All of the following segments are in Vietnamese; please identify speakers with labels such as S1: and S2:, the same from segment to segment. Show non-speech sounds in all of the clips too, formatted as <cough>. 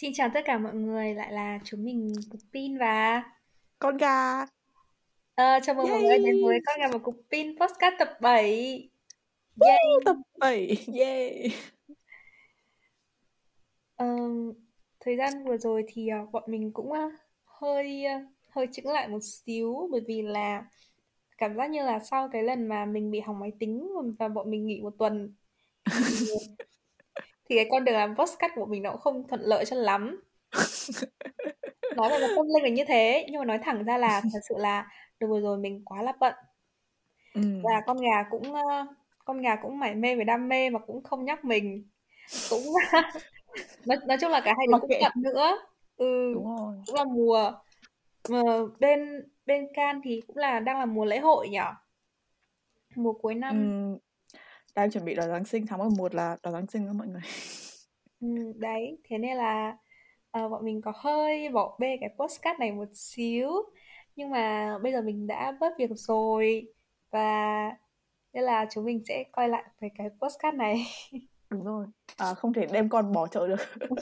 S1: Xin chào tất cả mọi người, lại là chúng mình Cục Pin và
S2: Con gà
S1: Ờ, chào mừng mọi người đến với Con gà và Cục Pin podcast tập 7
S2: Yay! tập 7, yeah!
S1: Ờ, thời gian vừa rồi thì uh, bọn mình cũng uh, hơi hơi chững lại một xíu bởi vì là cảm giác như là sau cái lần mà mình bị hỏng máy tính và bọn mình nghỉ một tuần thì cái con đường làm podcast của mình nó cũng không thuận lợi cho lắm. <laughs> Nói là nó không lên được như thế nhưng mà nói thẳng ra là thật sự là được vừa rồi mình quá là bận. Ừ. và con gà cũng uh, con gà cũng mải mê về đam mê mà cũng không nhắc mình. Cũng <laughs> nói, nói chung là cả hai đứa cũng bận nữa. Ừ Đúng rồi. cũng là mùa mà bên bên can thì cũng là đang là mùa lễ hội nhỉ? Mùa cuối năm. Ừ,
S2: đang chuẩn bị đón Giáng sinh tháng 11 là đón Giáng sinh đó mọi người.
S1: Ừ, đấy thế nên là uh, bọn mình có hơi bỏ bê cái postcard này một xíu. Nhưng mà bây giờ mình đã bớt việc rồi. Và nên là chúng mình sẽ quay lại về cái postcard này. <laughs>
S2: Đúng rồi. À, không thể đem con bỏ chợ được. <laughs>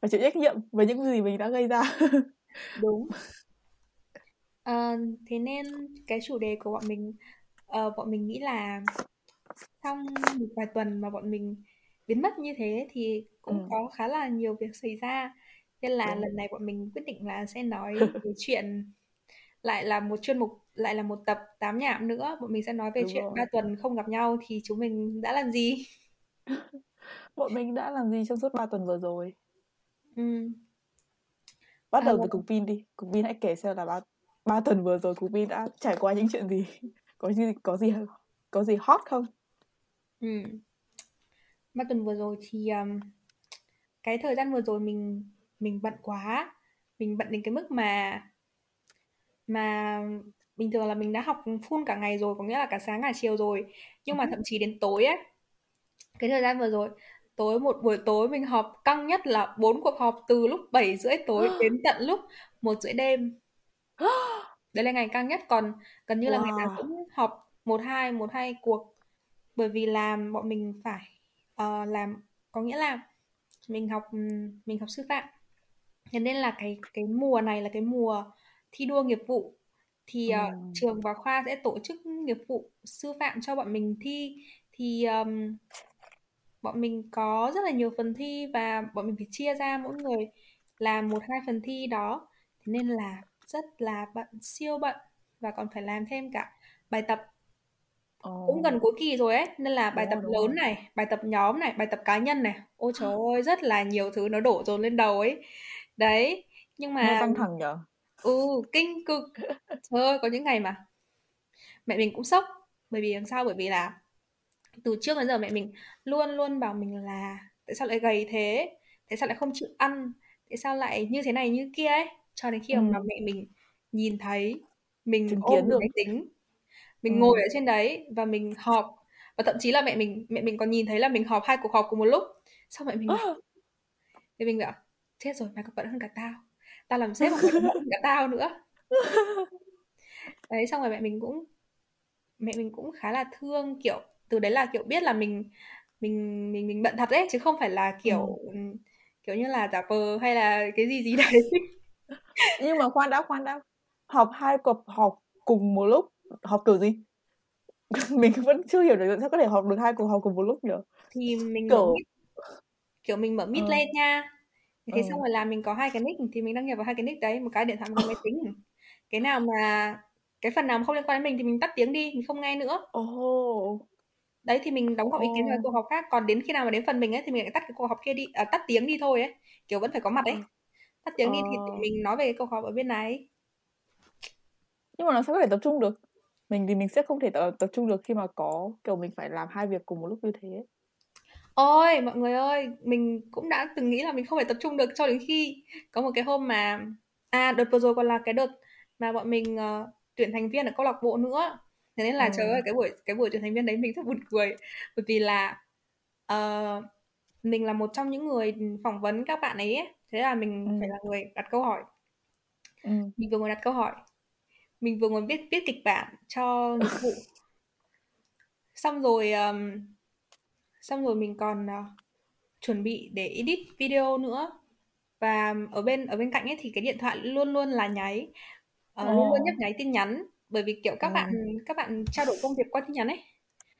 S2: Phải chịu trách nhiệm với những gì mình đã gây ra.
S1: Đúng. À, thế nên cái chủ đề của bọn mình uh, bọn mình nghĩ là trong một vài tuần mà bọn mình biến mất như thế thì cũng ừ. có khá là nhiều việc xảy ra. Nên là Đúng. lần này bọn mình quyết định là sẽ nói <laughs> về chuyện lại là một chuyên mục lại là một tập tám nhảm nữa. Bọn mình sẽ nói về Đúng chuyện ba tuần không gặp nhau thì chúng mình đã làm gì? <laughs>
S2: Bọn mình đã làm gì trong suốt 3 tuần vừa rồi? Ừ. bắt đầu à, từ cục pin đi. Cục pin hãy kể xem là ba ba tuần vừa rồi cục pin đã trải qua những chuyện gì có gì có gì có gì hot không?
S1: Ừ. Ba tuần vừa rồi thì um, cái thời gian vừa rồi mình mình bận quá. Mình bận đến cái mức mà mà bình thường là mình đã học full cả ngày rồi có nghĩa là cả sáng cả chiều rồi. Nhưng mà ừ. thậm chí đến tối ấy cái thời gian vừa rồi tối một buổi tối mình họp căng nhất là bốn cuộc họp từ lúc 7 rưỡi tối <gasps> đến tận lúc một rưỡi đêm <gasps> đấy là ngày căng nhất. Còn gần như wow. là ngày nào cũng họp một hai một hai cuộc. Bởi vì làm bọn mình phải uh, làm có nghĩa là mình học mình học sư phạm. Thế nên là cái cái mùa này là cái mùa thi đua nghiệp vụ. Thì uh, ừ. trường và khoa sẽ tổ chức nghiệp vụ sư phạm cho bọn mình thi. Thì um, bọn mình có rất là nhiều phần thi và bọn mình phải chia ra mỗi người làm một hai phần thi đó. Thế nên là rất là bận siêu bận và còn phải làm thêm cả bài tập oh. cũng gần cuối kỳ rồi ấy nên là bài đúng tập rồi, lớn này bài tập nhóm này bài tập cá nhân này. Ôi trời ơi rất là nhiều thứ nó đổ dồn lên đầu ấy. Đấy nhưng mà
S2: căng thẳng nhở?
S1: Ừ kinh cực. Trời ơi có những ngày mà mẹ mình cũng sốc bởi vì làm sao? Bởi vì là từ trước đến giờ mẹ mình luôn luôn bảo mình là tại sao lại gầy thế? Tại sao lại không chịu ăn? Tại sao lại như thế này như kia ấy cho đến khi ừ. mà mẹ mình nhìn thấy mình Chứng ôm được. máy tính mình ừ. ngồi ở trên đấy và mình họp. Và thậm chí là mẹ mình mẹ mình còn nhìn thấy là mình họp hai cuộc họp cùng một lúc. Xong mẹ mình bảo, mẹ mình bảo chết rồi mày còn bận hơn cả tao. Tao làm sếp mà bận hơn cả tao nữa. Đấy xong rồi mẹ mình cũng mẹ mình cũng khá là thương kiểu từ đấy là kiểu biết là mình mình mình mình bận thật đấy chứ không phải là kiểu ừ. kiểu như là giả vờ hay là cái gì gì đấy <laughs>
S2: nhưng mà khoan đã khoan đã. Họp hai cuộc họp cùng một lúc. Họp kiểu gì? <laughs> Mình vẫn chưa hiểu được sao có thể họp được hai cuộc họp cùng một lúc nhỉ
S1: thì mình kiểu kiểu mình mở mic ừ. lên nha. Thế ừ. xong rồi là mình có hai cái nick thì mình đăng nhập vào hai cái nick đấy một cái điện thoại một cái máy tính. Cái nào mà cái phần nào mà không liên quan đến mình thì mình tắt tiếng đi mình không nghe nữa. Oh. đấy thì mình đóng góp ý kiến vào cuộc họp khác. Còn đến khi nào mà đến phần mình ấy thì mình lại tắt cái cuộc họp kia đi à, tắt tiếng đi thôi ấy. Kiểu vẫn phải có mặt ấy tắt tiếng oh. đi thì mình nói về cái cuộc họp ở bên này.
S2: Nhưng mà nó sẽ có thể tập trung được. Mình thì mình sẽ không thể tập, tập trung được khi mà có kiểu mình phải làm hai việc cùng một lúc như thế.
S1: Ôi mọi người ơi mình cũng đã từng nghĩ là mình không thể tập trung được cho đến khi có một cái hôm mà à đợt vừa rồi còn là cái đợt mà bọn mình uh, tuyển thành viên ở câu lạc bộ nữa. Thế nên là ừ. trời ơi cái buổi cái buổi tuyển thành viên đấy mình rất buồn cười. Bởi vì là uh, mình là một trong những người phỏng vấn các bạn ấy thế là mình ừ. phải là người đặt câu hỏi. Ừ. mình vừa ngồi đặt câu hỏi. Mình vừa ngồi viết viết kịch bản cho nghiệp vụ. <laughs> Xong rồi um, xong rồi mình còn uh, chuẩn bị để edit video nữa. Và ở bên ở bên cạnh ấy thì cái điện thoại luôn luôn là nháy. Uh, luôn luôn nhấp nháy tin nhắn. Bởi vì kiểu các ừ. bạn các bạn trao đổi công việc qua tin nhắn ấy.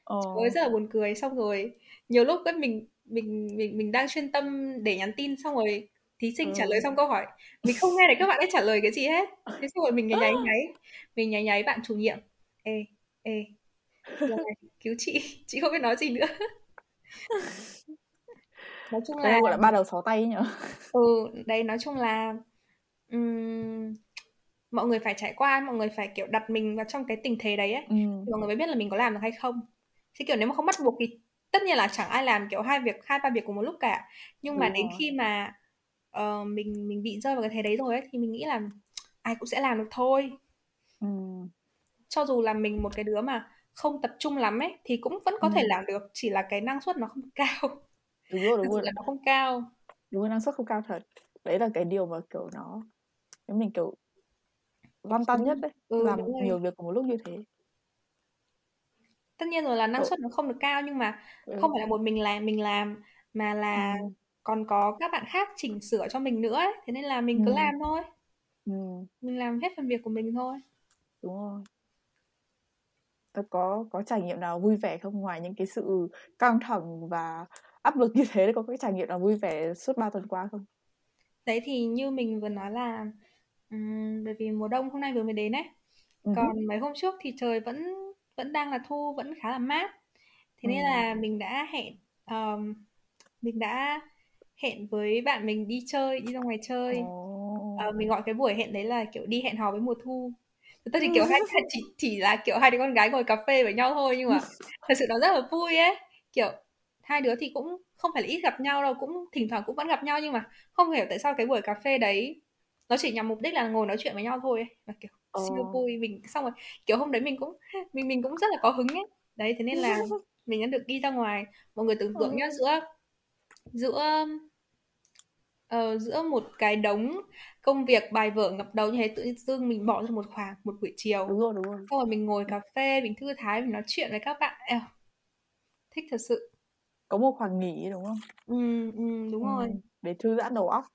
S1: Ồ. rất là buồn cười. Xong rồi nhiều lúc ấy mình mình mình mình đang chuyên tâm để nhắn tin. Xong rồi thí sinh ừ. trả lời xong câu hỏi. Mình không nghe được các bạn ấy trả lời cái gì hết. Thế xong rồi mình nháy nháy nháy mình nháy nháy bạn chủ nhiệm. Ê ê rồi, cứu chị. <laughs> Chị không biết nói gì nữa. <laughs>
S2: Nói chung là gọi là ba đầu sáu tay nhỉ
S1: ừ đấy nói chung là um, mọi người phải trải qua mọi người phải kiểu đặt mình vào trong cái tình thế đấy ấy. Ừ. mọi người mới biết là mình có làm được hay không. Chứ kiểu nếu mà không bắt buộc thì tất nhiên là chẳng ai làm kiểu hai việc hai ba việc cùng một lúc cả. Nhưng mà đến khi mà uh, mình mình bị rơi vào cái thế đấy rồi ấy thì mình nghĩ là ai cũng sẽ làm được thôi ừ. cho dù là mình một cái đứa mà không tập trung lắm ấy thì cũng vẫn có ừ. thể làm được chỉ là cái năng suất nó không cao
S2: đúng rồi đúng <laughs> rồi
S1: là nó không cao
S2: đúng rồi năng suất không cao thật đấy là cái điều mà kiểu nó mình kiểu lăn tăn nhất đấy ừ, làm nhiều việc cùng một lúc như thế
S1: tất nhiên rồi là năng suất nó không được cao nhưng mà ừ. không phải là một mình làm mình làm mà là ừ. Còn có các bạn khác chỉnh sửa cho mình nữa ấy. thế nên là mình cứ ừ. làm thôi ừ. mình làm hết phần việc của mình thôi
S2: đúng rồi Tôi có có trải nghiệm nào vui vẻ không ngoài những cái sự căng thẳng và áp lực như thế có cái trải nghiệm nào vui vẻ suốt 3 tuần qua không?
S1: Đấy thì như mình vừa nói là um, bởi vì mùa đông hôm nay vừa mới đến ấy. Uh-huh. Còn mấy hôm trước thì trời vẫn vẫn đang là thu vẫn khá là mát. Thế nên uh-huh. là mình đã hẹn um, mình đã hẹn với bạn mình đi chơi, đi ra ngoài chơi. Oh. Uh, mình gọi cái buổi hẹn đấy là kiểu đi hẹn hò với mùa thu thật thì kiểu hai chỉ chỉ là kiểu hai đứa con gái ngồi cà phê với nhau thôi nhưng mà <laughs> thật sự nó rất là vui ấy kiểu hai đứa thì cũng không phải là ít gặp nhau đâu cũng thỉnh thoảng cũng vẫn gặp nhau nhưng mà không hiểu tại sao cái buổi cà phê đấy nó chỉ nhằm mục đích là ngồi nói chuyện với nhau thôi ấy. và kiểu oh. siêu vui mình xong rồi kiểu hôm đấy mình cũng <laughs> mình mình cũng rất là có hứng ấy đấy thế nên là <laughs> mình đã được đi ra ngoài mọi người tưởng tượng nhá giữa giữa uh, giữa một cái đống công việc bài vở ngập đầu như thế tự dưng mình bỏ ra một khoảng một buổi chiều.
S2: Đúng rồi đúng rồi.
S1: Xong rồi mình ngồi cà phê mình thư thái mình nói chuyện với các bạn. Eo, thích thật sự.
S2: Có một khoảng nghỉ đúng không?
S1: Ừ, ừ đúng ừ, rồi.
S2: để thư giãn đầu óc.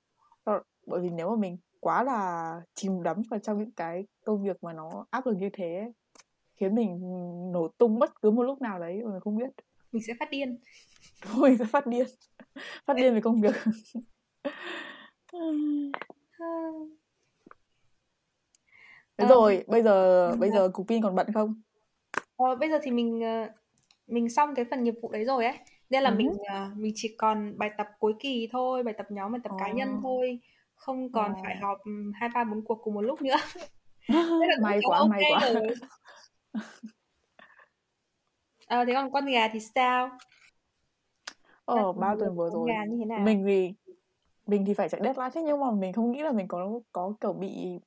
S2: Bởi vì nếu mà mình quá là chìm đắm vào trong những cái công việc mà nó áp lực như thế khiến mình nổ tung bất cứ một lúc nào đấy mà mình không biết.
S1: Mình sẽ phát điên. <laughs>
S2: Thôi sẽ phát điên. Phát điên về công việc <laughs> Thế ờ, rồi, bây giờ bây giờ cục pin còn bận không?
S1: Ờ, bây giờ thì mình ờ, mình xong cái phần nghiệp vụ đấy rồi ấy. Nên là ừ. mình ờ, mình chỉ còn bài tập cuối kỳ thôi, bài tập nhóm, bài tập cá nhân thôi, không còn phải họp hai ba bốn cuộc cùng một lúc nữa. <laughs>
S2: may quá, okay may quá. <laughs>
S1: Ờ, thế còn con gà thì sao?
S2: Ờ, bao tuần vừa rồi. Gà như thế nào? Mình thì mình thì phải chạy deadline thế nhưng mà mình không nghĩ là mình có có kiểu bị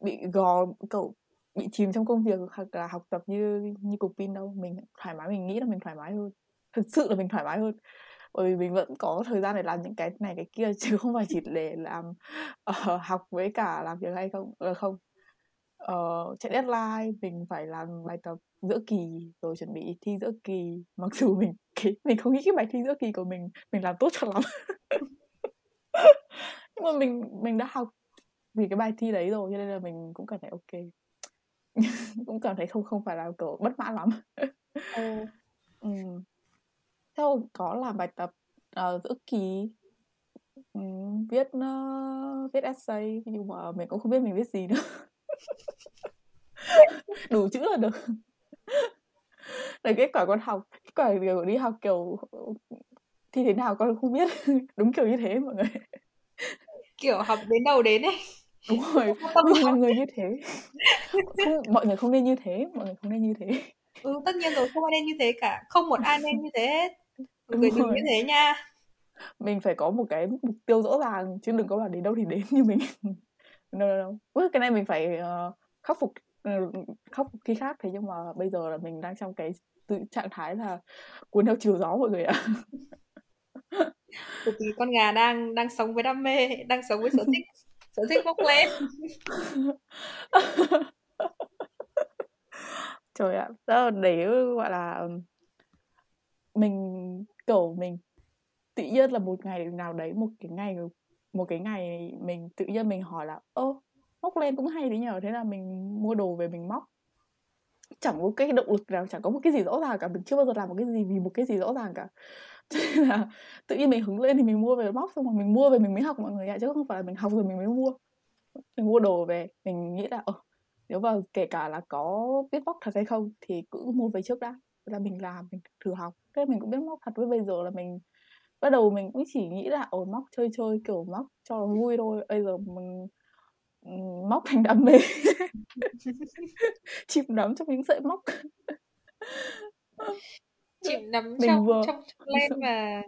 S2: bị gò kiểu bị chìm trong công việc hoặc là học tập như như cục pin đâu. Mình thoải mái mình nghĩ là mình thoải mái hơn. Thực sự là mình thoải mái hơn. Bởi vì mình vẫn có thời gian để làm những cái này cái kia <laughs> chứ không phải chỉ để làm uh, học với cả làm việc hay không uh, không. Uh, chạy deadline mình phải làm bài tập giữa kỳ rồi chuẩn bị thi giữa kỳ. Mặc dù mình <laughs> cái, mình không nghĩ cái bài thi giữa kỳ của mình mình làm tốt cho lắm. <laughs> nhưng mà mình mình đã học vì cái bài thi đấy rồi cho nên là mình cũng cảm thấy ok <laughs> cũng cảm thấy không không phải là kiểu bất mãn lắm ừ. <laughs> ừ. theo có làm bài tập uh, giữa kỳ um, viết uh, viết essay nhưng mà mình cũng không biết mình viết gì nữa <laughs> đủ chữ là được để kết quả con học kết quả kiểu đi học kiểu thi thế nào con không biết. <laughs> Đúng kiểu như thế mọi người.
S1: Kiểu học đến đầu đến ấy.
S2: Đúng rồi. mọi người như thế. Không, mọi người không nên như thế. Mọi người không nên như thế.
S1: Ừ tất nhiên rồi không ai nên như thế cả. Không một ai nên như thế hết. Mọi người đừng như thế nha.
S2: Mình phải có một cái mục tiêu rõ ràng chứ đừng có bảo đến đâu thì đến như mình. <laughs> No, no, no. cái này mình phải uh, khắc phục uh, khắc phục khi khác thế nhưng mà bây giờ là mình đang trong cái tự trạng thái là cuốn theo chiều gió mọi người ạ <laughs>
S1: Bởi vì con gà đang đang sống với đam mê, đang sống với sở <laughs> thích, sở thích bốc lên.
S2: Trời ạ, đó để gọi là mình kiểu mình tự nhiên là một ngày nào đấy một cái ngày một cái ngày mình tự nhiên mình hỏi là ơ móc len cũng hay đấy nhờ thế là mình mua đồ về mình móc chẳng có cái động lực nào chẳng có một cái gì rõ ràng cả mình chưa bao giờ làm một cái gì vì một cái gì rõ ràng cả <laughs> cho nên là tự nhiên mình hứng lên thì mình mua về móc xong rồi mình mua về mình mới học mọi người ạ, chứ không phải là mình học rồi mình mới mua. Mình mua đồ về, mình nghĩ là ờ nếu mà kể cả là có biết móc thật hay không thì cứ mua về trước đã. Là mình làm, mình thử học. Thế mình cũng biết móc thật, với bây giờ là mình, bắt đầu mình cũng chỉ nghĩ là ồ móc chơi chơi, kiểu móc cho nó vui thôi. Bây giờ mình móc thành đam mê. <laughs> Chìm đắm trong những sợi móc. <laughs>
S1: chìm <laughs> đắm mình trong vừa... trong <laughs> len và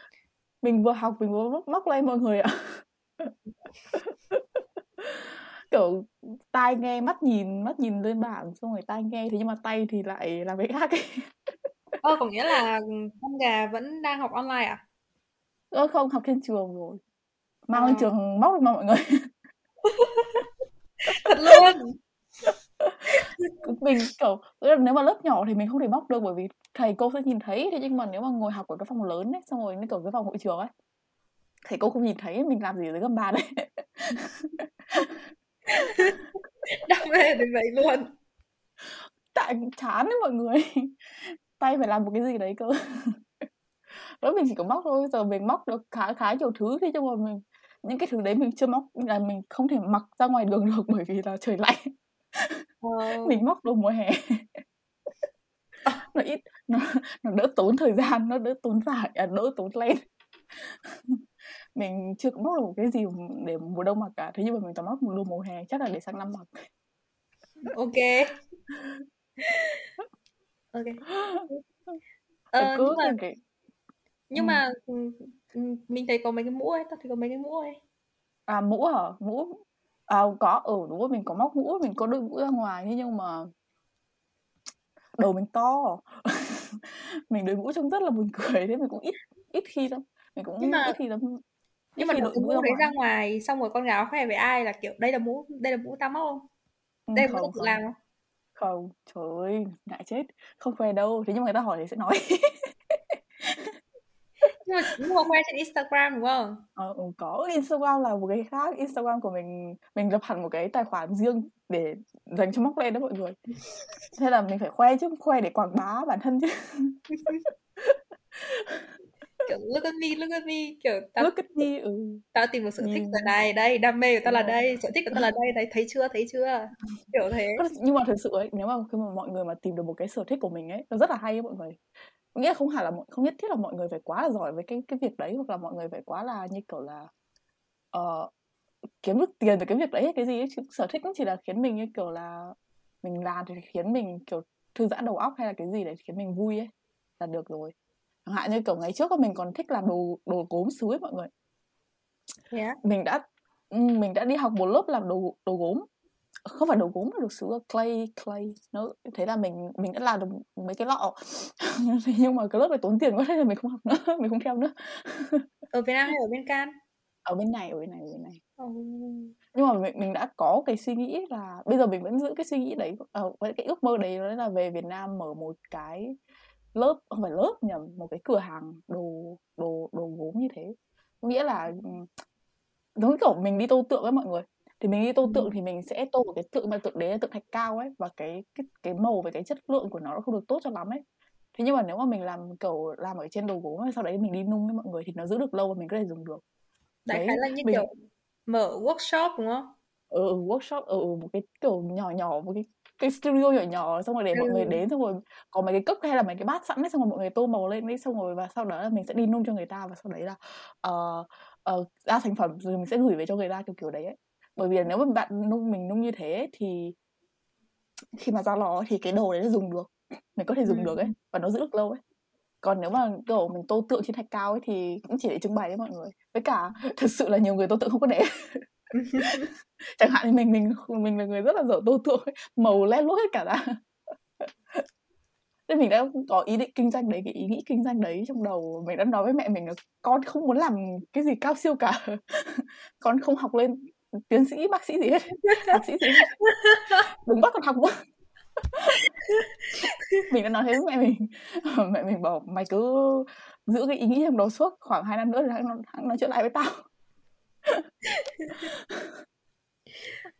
S1: <laughs>
S2: mình vừa học mình vừa móc móc lên mọi người ạ. Kiểu tai nghe mắt nhìn mắt nhìn lên bảng xong rồi tai nghe thì nhưng mà tay thì lại làm cái khác ấy.
S1: Ơ có nghĩa là con gà vẫn đang học online à?
S2: Ơ không học trên trường rồi. Mang à. lên trường móc được mà mọi người.
S1: Thật luôn
S2: mình kiểu nếu mà lớp nhỏ thì mình không thể móc được bởi vì thầy cô sẽ nhìn thấy. Thế nhưng mà nếu mà ngồi học ở cái phòng lớn ấy xong rồi như kiểu cái phòng hội trường ấy thầy cô không nhìn thấy mình làm gì dưới gầm bàn đấy <laughs>
S1: đam mê đến vậy luôn.
S2: Tại chán đấy mọi người. Tay phải làm một cái gì đấy cơ. Đó mình chỉ có móc thôi giờ mình móc được khá khá nhiều thứ. Thế nhưng mà mình những cái thứ đấy mình chưa móc là mình không thể mặc ra ngoài đường được bởi vì là trời lạnh wow. <laughs> mình móc đồ mùa hè. <laughs> Nó ít nó, nó đỡ tốn thời gian nó đỡ tốn vải à, đỡ tốn len. <laughs> Mình chưa có móc được một cái gì để mùa đông mặc cả thế nhưng mà mình toàn móc một đồ mùa hè chắc là để sang năm mặc.
S1: Ok. Ok. Ờ, nhưng mà cái... nhưng ừ. mà mình thấy có mấy cái mũ ấy tao thấy có mấy cái mũ ấy.
S2: À mũ hả? Mũ à có ở ừ, đúng rồi mình có móc mũ mình có đội mũ ra ngoài thế nhưng mà đầu mình to. <laughs> Mình đội mũ trông rất là buồn cười thế mình cũng ít ít khi đâu mình cũng nhưng mà, ít khi lắm
S1: nhưng mà đội mũ đấy ra ngoài. xong rồi con gái khoe với ai là kiểu đây là mũ đây là mũ tao móc không? Ừ, đây là mũ tự làm không?
S2: Không trời ơi ngại chết không khoe đâu. Thế nhưng mà người ta hỏi thì sẽ nói <laughs>
S1: nhưng mà nhưng mà khoe trên Instagram đúng không?
S2: Ờ, ừ, có. Instagram là một cái khác. Instagram của mình mình lập hẳn một cái tài khoản riêng để dành cho móc len đó mọi người. Thế là mình phải khoe chứ khoe để quảng bá bản thân chứ. <laughs>
S1: Kiểu look at me look at me. Kiểu tao
S2: look at me ừ.
S1: tao tìm một sở thích ở đây đây đam mê của tao là đây sở thích của tao là đây thấy thấy chưa thấy chưa? Kiểu thế.
S2: Nhưng mà thực sự ấy nếu mà khi mà mọi người mà tìm được một cái sở thích của mình ấy nó rất là hay ấy mọi người nghĩa không hẳn là không nhất thiết là mọi người phải quá là giỏi với cái cái việc đấy hoặc là mọi người phải quá là như kiểu là uh, kiếm được tiền từ cái việc đấy hay cái gì ấy. Chứ sở thích cũng chỉ là khiến mình như kiểu là mình làm thì khiến mình kiểu thư giãn đầu óc hay là cái gì để khiến mình vui ấy là được rồi chẳng hạn như kiểu ngày trước mình còn thích làm đồ đồ gốm sứ ấy mọi người
S1: yeah.
S2: mình đã mình đã đi học một lớp làm đồ đồ gốm không phải đồ gốm mà đồ sứ clay clay. Nó thế là mình mình đã làm được mấy cái lọ. <laughs> Nhưng mà cái lớp này tốn tiền quá thế là mình không học nữa <laughs> mình không theo nữa.
S1: Ở Việt Nam hay ở bên Can?
S2: Ở bên này ở bên này ở bên này. Oh. nhưng mà mình, mình đã có cái suy nghĩ là bây giờ mình vẫn giữ cái suy nghĩ đấy với cái ước mơ đấy đó là về Việt Nam mở một cái lớp không phải lớp nhầm một cái cửa hàng đồ đồ đồ gốm như thế. Nghĩa là giống kiểu mình đi tô tượng với mọi người thì mình đi tô tượng thì mình sẽ tô một cái tượng mà tượng đấy là tượng thạch cao ấy và cái cái cái màu và cái chất lượng của nó không được tốt cho lắm ấy. Thế nhưng mà nếu mà mình làm kiểu làm ở trên đồ gốm sau đấy mình đi nung với mọi người thì nó giữ được lâu và mình có thể dùng được.
S1: Đại đấy, khái là như mình... kiểu mở workshop đúng không?
S2: Ừ, ừ workshop ở ừ, một cái kiểu nhỏ nhỏ một cái cái studio nhỏ nhỏ xong rồi để ừ. mọi người đến xong rồi có mấy cái cốc hay là mấy cái bát sẵn ấy xong rồi mọi người tô màu lên đấy xong rồi và sau đó là mình sẽ đi nung cho người ta và sau đấy là uh, uh, ra thành phẩm rồi mình sẽ gửi về cho người ta kiểu kiểu đấy ấy bởi vì nếu mà bạn nung mình nung như thế thì khi mà ra lò thì cái đồ đấy nó dùng được. Mình có thể dùng ừ. được ấy và nó giữ được lâu ấy. Còn nếu mà kiểu mình tô tượng trên thạch cao ấy thì cũng chỉ để trưng bày đấy mọi người. Với cả <laughs> thật sự là nhiều người tô tượng không có để. <laughs> Chẳng hạn như mình mình mình là người rất là giỏi tô tượng ấy. màu lét lốt hết cả ra. Nên mình đã có ý định kinh doanh đấy cái ý nghĩ kinh doanh đấy trong đầu. Mình đã nói với mẹ mình là con không muốn làm cái gì cao siêu cả. <laughs> Con không học lên tiến sĩ bác sĩ gì hết. <laughs> Bác sĩ gì hết. Đừng bắt con học nữa <laughs> mình đã nói thế với mẹ mình. <laughs> Mẹ mình bảo mày cứ giữ cái ý nghĩ trong đó suốt khoảng hai năm nữa thì hãng, hãng nói chuyện lại với tao.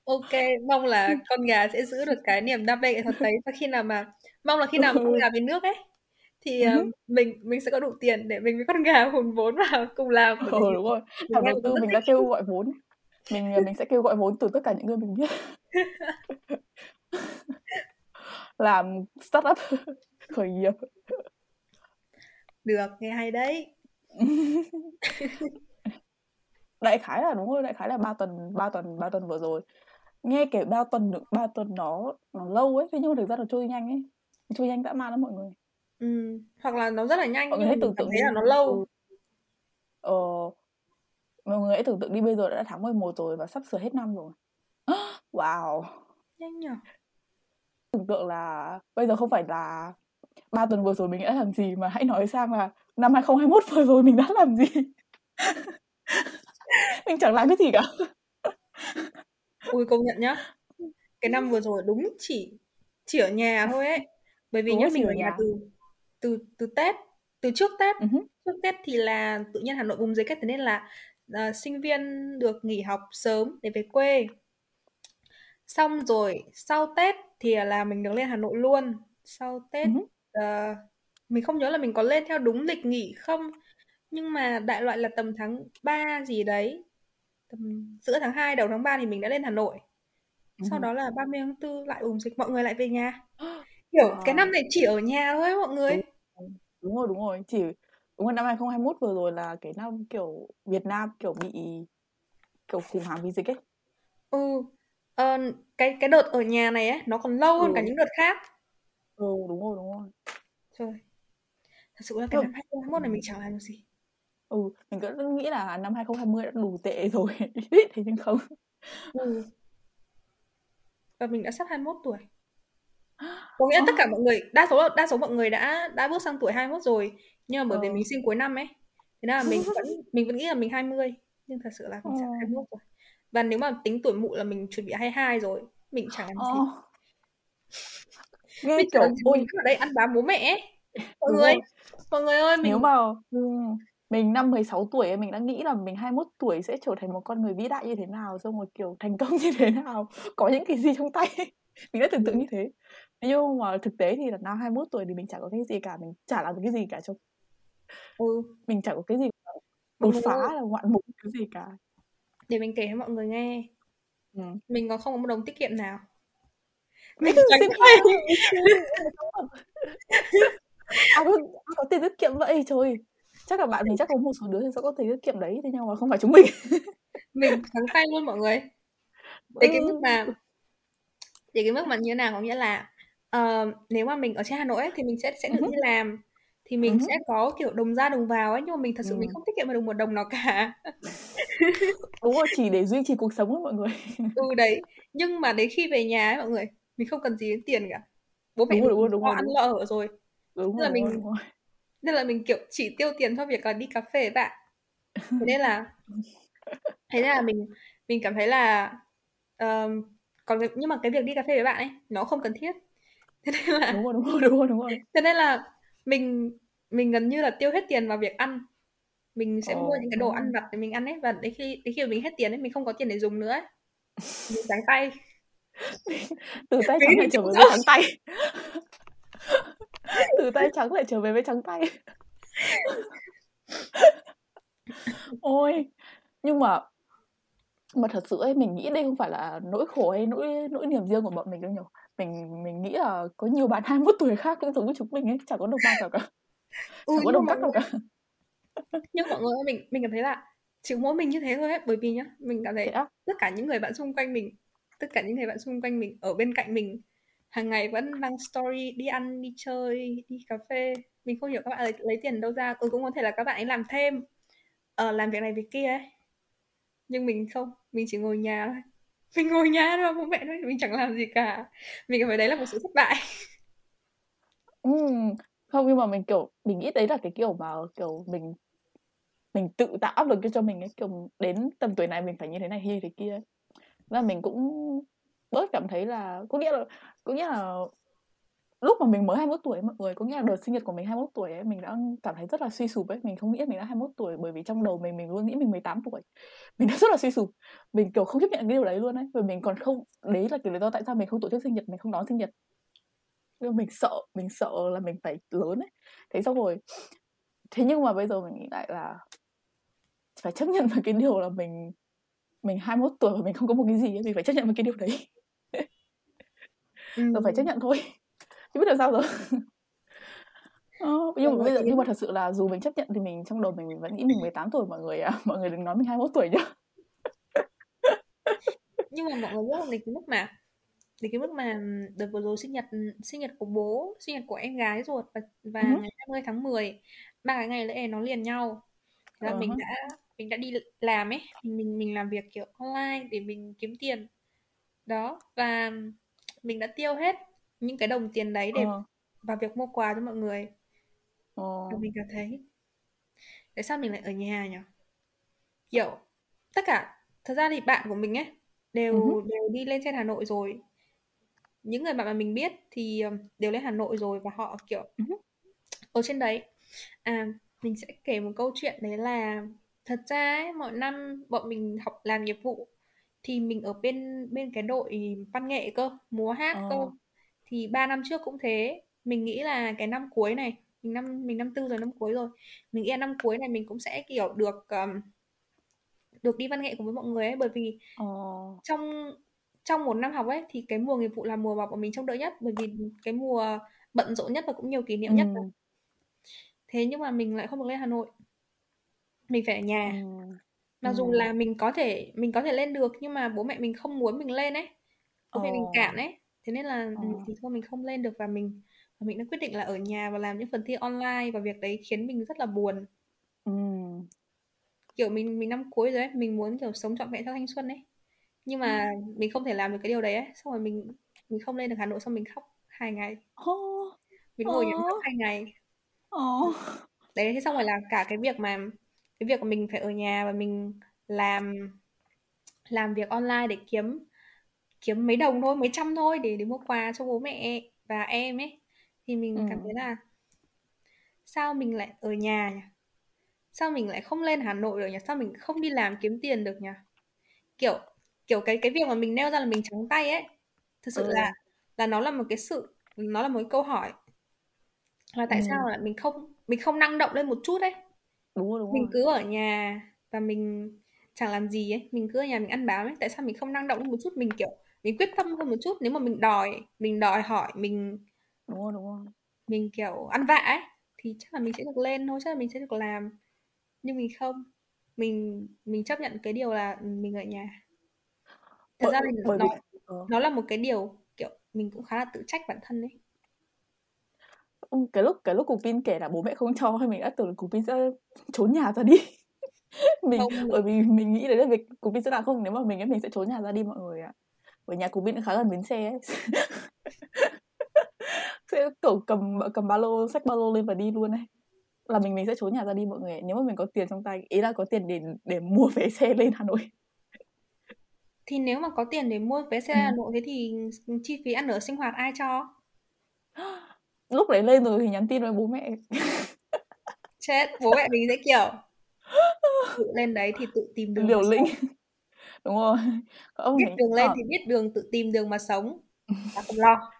S1: Ok mong là con gà sẽ giữ được cái niềm đam mê nghệ thuật đấy. Và khi nào mà mong là khi nào con gà về nước ấy thì uh, mình mình sẽ có đủ tiền để mình với con gà hùn vốn vào cùng làm.
S2: Ừ, đúng rồi. Nhà đầu tư mình đã kêu gọi vốn mình mình sẽ kêu gọi vốn từ tất cả những người mình biết. <laughs> Làm startup <laughs> khởi nghiệp.
S1: Được nghe hay đấy. <laughs>
S2: Đại khái là đúng rồi đại khái là ba tuần ba tuần ba tuần vừa rồi. Nghe kể ba tuần được ba tuần nó nó lâu ấy thế nhưng mà thực ra là trôi nhanh ấy. Trôi nhanh dã man lắm mọi người.
S1: Ừ. hoặc là nó rất là nhanh mọi người hãy tưởng tượng thấy là nó lâu. Ừ.
S2: ờ mọi người hãy tưởng tượng đi bây giờ đã tháng 11 rồi và sắp sửa hết năm rồi. <gasps> Wow.
S1: Nhanh nhở?
S2: Tưởng tượng là bây giờ không phải là ba tuần vừa rồi mình đã làm gì mà hãy nói sang là năm 2021 vừa rồi mình đã làm gì? <laughs> Mình chẳng làm cái gì cả. <laughs>
S1: Ui công nhận nhá. Cái năm vừa rồi đúng chỉ chỉ ở nhà thôi ấy. Bởi vì nhá mình ở nhà, nhà. từ từ từ tết từ trước tết. Uh-huh. trước tết thì là tự nhiên hà nội bùng dịch thế nên là uh, sinh viên được nghỉ học sớm để về quê. Xong rồi sau tết thì là mình được lên hà nội luôn. Sau tết uh-huh. uh, mình không nhớ là mình có lên theo đúng lịch nghỉ không nhưng mà đại loại là tầm tháng 3 gì đấy tầm giữa tháng 2 đầu tháng 3 thì mình đã lên Hà Nội. Sau đó là 30 tháng 4 lại ủng dịch mọi người lại về nhà. <gasps> Kiểu à. cái năm này chỉ ở nhà thôi mọi người.
S2: Đúng, đúng rồi đúng rồi. Chỉ đúng rồi năm 2021 vừa rồi là cái năm kiểu Việt Nam kiểu bị kiểu khủng hoảng vì dịch ấy.
S1: Ừ ờ, cái cái đợt ở nhà này ấy nó còn lâu hơn ừ. cả những đợt khác.
S2: Ừ đúng rồi đúng rồi.
S1: Trời thật sự là cái năm 2021 này mình chẳng làm được gì.
S2: Ừ mình cứ nghĩ là năm 2020 đã đủ tệ rồi. <laughs> Thế nhưng không. Ừ.
S1: và mình đã sắp 21 tuổi. <gasps> Có nghĩa tất cả mọi người đa số đa số mọi người đã đã bước sang tuổi 21 rồi nhưng mà bởi vì ừ. mình sinh cuối năm ấy thế nên là mình vẫn mình vẫn nghĩ là mình 20 nhưng thật sự là mình sẽ 21 rồi và nếu mà tính tuổi mụ là mình chuẩn bị 22 rồi mình chẳng làm gì oh. <laughs> nghe mình kiểu ôi ở đây ăn bám bố mẹ ấy. mọi Đúng người rồi. mọi người ơi mình
S2: nếu mà mình năm 16 tuổi mình đã nghĩ là mình 21 tuổi sẽ trở thành một con người vĩ đại như thế nào xong rồi kiểu thành công <laughs> như thế nào có những cái gì trong tay <laughs> mình đã tưởng tượng như thế nhưng mà thực tế thì là năm 21 tuổi thì mình chẳng có cái gì cả mình chả làm được cái gì cả trong ừ. mình chẳng có cái gì đột phá là ngoạn mục cái gì cả.
S1: Để mình kể cho mọi người nghe. Ừ. mình còn không có một đồng tiết kiệm nào.
S2: Mình chẳng có à, có, có tiền tiết kiệm vậy trời. Chắc là bạn mình chắc có một số đứa thì sẽ có thể tiết kiệm đấy thế nhưng mà không phải chúng mình. <laughs>
S1: Mình thắng tay luôn mọi người. Để cái mức mà để cái mức mà như thế nào có nghĩa là uh, nếu mà mình ở trên Hà Nội ấy, thì mình sẽ sẽ được uh-huh. đi làm thì mình uh-huh. sẽ có kiểu đồng ra đồng vào ấy nhưng mà mình thật sự uh-huh. mình không tiết kiệm được một đồng nào cả. <laughs>
S2: Đúng rồi chỉ để duy trì cuộc sống ấy mọi người.
S1: Ừ đấy. Nhưng mà đến khi về nhà ấy mọi người mình không cần gì đến tiền cả. Bố mẹ
S2: đúng rồi, đúng rồi, đúng rồi,
S1: ăn lo ở rồi.
S2: Đúng
S1: rồi, là mình đúng rồi. nên là mình kiểu chỉ tiêu tiền cho việc là đi cà phê với bạn. Thế nên là thế nên là mình mình cảm thấy là um, còn nhưng mà cái việc đi cà phê với bạn ấy nó không cần thiết. Thế nên là
S2: đúng rồi đúng rồi đúng rồi, đúng rồi.
S1: thế nên là mình mình gần như là tiêu hết tiền vào việc ăn. Mình sẽ oh. mua những cái đồ ăn vặt để mình ăn ấy và đến khi đến khi mình hết tiền ấy mình không có tiền để dùng nữa ấy. mình trắng tay. <laughs>
S2: Từ tay trắng lại trở về trắng tay. <laughs> Từ tay trắng lại trở về với trắng tay. <laughs> Ôi nhưng mà mà thật sự ấy mình nghĩ đây không phải là nỗi khổ hay nỗi nỗi niềm riêng của bọn mình đâu nhiều mình mình nghĩ là có nhiều bạn 21 tuổi khác cũng giống như chúng mình ấy chẳng có đồng nào cả cả ừ, chẳng có đồng cắt nào cả. <laughs>
S1: nhưng mọi người mình mình cảm thấy là chỉ mỗi mình như thế thôi ấy bởi vì nhá mình cảm thấy tất cả những người bạn xung quanh mình tất cả những người bạn xung quanh mình ở bên cạnh mình hàng ngày vẫn đăng story đi ăn đi chơi đi cà phê. Mình không hiểu các bạn lấy, lấy tiền đâu ra. Ừ cũng có thể là các bạn ấy làm thêm uh, làm việc này việc kia ấy. Nhưng mình không mình chỉ ngồi nhà thôi. <laughs> Mình ngồi nhà thôi bố mẹ thôi mình chẳng làm gì cả. Mình cảm thấy đấy là một sự thất bại.
S2: Ừ, không, nhưng mà mình, kiểu, mình nghĩ đấy là cái kiểu mà, kiểu, mình mình tự tạo áp lực cho mình ấy. Kiểu, đến tầm tuổi này mình phải như thế này hay thế kia và mình cũng bớt cảm thấy là, có nghĩa là, có nghĩa là lúc mà mình mới 21 tuổi mọi người, có nghĩa là đợt sinh nhật của mình 21 tuổi ấy, mình đã cảm thấy rất là suy sụp ấy. Mình không nghĩ mình đã 21 tuổi, bởi vì trong đầu mình mình luôn nghĩ mình 18 tuổi. Mình đã rất là suy sụp. Mình, kiểu, không chấp nhận cái điều đấy luôn ấy. Và mình còn không, đấy là cái lý do tại sao mình không tổ chức sinh nhật, mình không đón sinh nhật nhưng mình sợ mình sợ là mình phải lớn ấy. Thế xong rồi thế nhưng mà bây giờ mình nghĩ lại là phải chấp nhận với cái điều là mình mình 21 tuổi và mình không có một cái gì ấy. mình phải chấp nhận với cái điều đấy. Ừ. rồi phải chấp nhận thôi. Chứ biết làm sao rồi. Ờ, nhưng mà bây giờ nhưng mà thật sự là dù mình chấp nhận thì mình trong đầu mình, mình vẫn nghĩ mình 18 tuổi mọi người à <laughs> mọi người đừng nói mình 21 tuổi nhá.
S1: Nhưng mà mọi người không? Đến cái mức mà đến cái mức mà đợt vừa rồi sinh nhật sinh nhật của bố sinh nhật của em gái ruột và, và uh-huh. ngày 20 tháng 10 ba cái ngày lễ nó liền nhau thế là uh-huh. mình đã mình đã đi làm ấy mình mình làm việc kiểu online để mình kiếm tiền đó và mình đã tiêu hết những cái đồng tiền đấy để uh. vào việc mua quà cho mọi người uh. và mình cảm thấy tại sao mình lại ở nhà nhỉ kiểu tất cả thật ra thì bạn của mình ấy đều uh-huh. đều đi lên trên Hà Nội rồi những người bạn mà mình biết thì đều lên Hà Nội rồi và họ kiểu ở trên đấy à mình sẽ kể một câu chuyện đấy là thật ra ấy, mọi năm bọn mình học làm nghiệp vụ thì mình ở bên bên cái đội văn nghệ cơ múa hát ờ. cơ thì ba năm trước cũng thế mình nghĩ là cái năm cuối này mình năm mình năm tư rồi năm cuối rồi mình nghĩ là năm cuối này mình cũng sẽ kiểu được um, được đi văn nghệ cùng với mọi người ấy bởi vì ờ. trong trong một năm học ấy thì cái mùa nghiệp vụ là mùa mà bọn mình trông đợi nhất bởi vì cái mùa bận rộn nhất và cũng nhiều kỷ niệm ừ. nhất thế nhưng mà mình lại không được lên Hà Nội mình phải ở nhà ừ. mặc ừ. dù là mình có thể mình có thể lên được nhưng mà bố mẹ mình không muốn mình lên ấy bố mẹ mình cản ấy thế nên là ừ. thì thôi mình không lên được và mình và mình đã quyết định là ở nhà và làm những phần thi online và việc đấy khiến mình rất là buồn ừ. kiểu mình mình năm cuối rồi ấy mình muốn kiểu sống trọn vẹn cho thanh xuân ấy nhưng mà mình không thể làm được cái điều đấy ấy xong rồi mình mình không lên được Hà Nội xong mình khóc hai ngày oh. mình ngồi oh. khóc hai ngày oh. đấy thế xong rồi là cả cái việc mà cái việc mình phải ở nhà và mình làm làm việc online để kiếm kiếm mấy đồng thôi mấy trăm thôi để để mua quà cho bố mẹ và em ấy thì mình ừ. cảm thấy là sao mình lại ở nhà nhỉ sao mình lại không lên Hà Nội được nhỉ sao mình không đi làm kiếm tiền được nhỉ kiểu kiểu cái cái việc mà mình nêu ra là mình trắng tay ấy thực sự ừ. là là nó là một cái sự nó là một cái câu hỏi. Là tại ừ. sao là mình không mình không năng động lên một chút đấy đúng rồi, đúng mình cứ ở nhà và mình chẳng làm gì ấy mình cứ ở nhà mình ăn bám ấy. Tại sao mình không năng động lên một chút? Mình kiểu mình quyết tâm hơn một chút. Nếu mà mình đòi mình đòi hỏi mình
S2: đúng rồi đúng rồi.
S1: mình kiểu ăn vạ ấy thì chắc là mình sẽ được lên thôi chắc là mình sẽ được làm. Nhưng mình không. Mình mình chấp nhận cái điều là mình ở nhà thật bởi, ra thì bởi nó, vì... Ờ. nó là một cái điều kiểu mình cũng khá là tự trách bản thân đấy
S2: cái lúc cái lúc cục pin kể là bố mẹ không cho hay mình đã tưởng là cục pin sẽ trốn nhà ra đi. <laughs> Mình không. bởi vì mình nghĩ đấy là việc cục pin sẽ làm không nếu mà mình ấy mình sẽ trốn nhà ra đi mọi người ạ. Ở nhà cục pin khá gần bến xe ấy. <laughs> Sẽ kiểu cầm cầm ba lô xách ba lô lên và đi luôn ấy. Là mình mình sẽ trốn nhà ra đi mọi người nếu mà mình có tiền trong tay ý là có tiền để để mua vé xe lên Hà Nội
S1: thì nếu mà có tiền để mua vé xe ừ. Hà Nội thế thì chi phí ăn ở sinh hoạt ai cho? <gasps>
S2: Lúc đấy lên rồi thì nhắn tin với bố mẹ. <laughs>
S1: Chết bố mẹ mình sẽ kiểu <laughs> tự lên đấy thì tự tìm đường
S2: liều lĩnh. <laughs> đúng rồi.
S1: Ông biết đường lên thì biết đường tự tìm đường mà sống. Và không lo.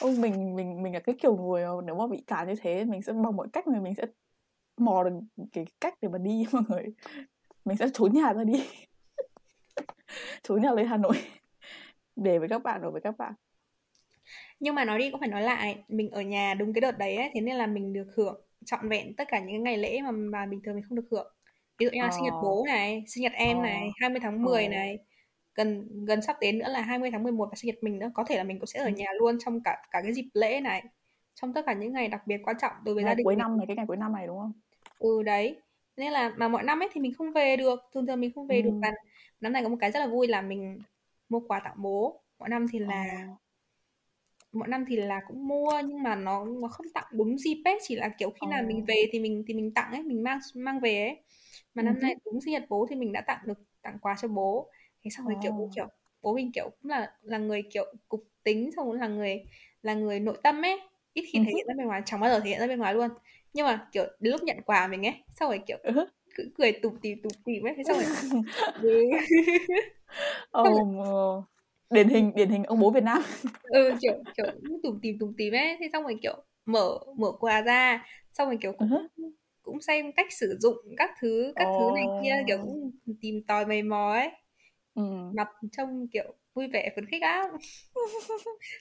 S2: Ông mình mình mình là cái kiểu người nếu mà bị cản như thế mình sẽ bằng mọi cách mà mình sẽ mò được cái cách để mà đi mọi người. Mình sẽ trốn nhà ra đi <laughs> trốn nhà lên Hà Nội <laughs> để với các bạn ở với các bạn
S1: nhưng mà nói đi cũng phải nói lại mình ở nhà đúng cái đợt đấy ấy, thế nên là mình được hưởng trọn vẹn tất cả những ngày lễ mà mà bình thường mình không được hưởng ví dụ như là ờ. sinh nhật bố này sinh nhật em ờ. này 20 tháng 10 ờ. này gần gần sắp đến nữa là 20 tháng 11 và sinh nhật mình nữa có thể là mình cũng sẽ ở ừ. nhà luôn trong cả cả cái dịp lễ này trong tất cả những ngày đặc biệt quan trọng đối với
S2: ngày
S1: gia đình
S2: cuối năm này cái ngày cuối năm này đúng không
S1: ừ đấy nên là mà mọi năm ấy thì mình không về được thường thường mình không về ừ. được và năm này có một cái rất là vui là mình mua quà tặng bố. Mỗi năm thì là ờ. mỗi năm thì là cũng mua nhưng mà nó nó không tặng đúng dịp ấy. Chỉ là kiểu khi nào mình về thì mình thì mình tặng ấy mình mang mang về ấy. Mà năm nay đúng sinh nhật bố thì mình đã tặng được tặng quà cho bố. Thế xong rồi kiểu kiểu bố mình kiểu cũng là là người kiểu cục tính xong cũng là người là người nội tâm ấy. Ít khi thể hiện ra bên ngoài chẳng bao giờ thể hiện ra bên ngoài luôn. Nhưng mà kiểu đến lúc nhận quà mình ấy sau rồi kiểu cứ cười tụm tỉm tụm tỉm ấy thế xong rồi <laughs> <laughs>
S2: oh, điển hình điển hình ông bố Việt Nam <laughs>
S1: ừ kiểu kiểu tụm tỉm tụm tỉm ấy thế xong rồi kiểu mở mở quà ra xong rồi kiểu cũng uh-huh. cũng xem cách sử dụng các thứ các oh. thứ này kia kiểu cũng tìm tòi mày mò ấy ừ. mặt trông kiểu vui vẻ phấn khích á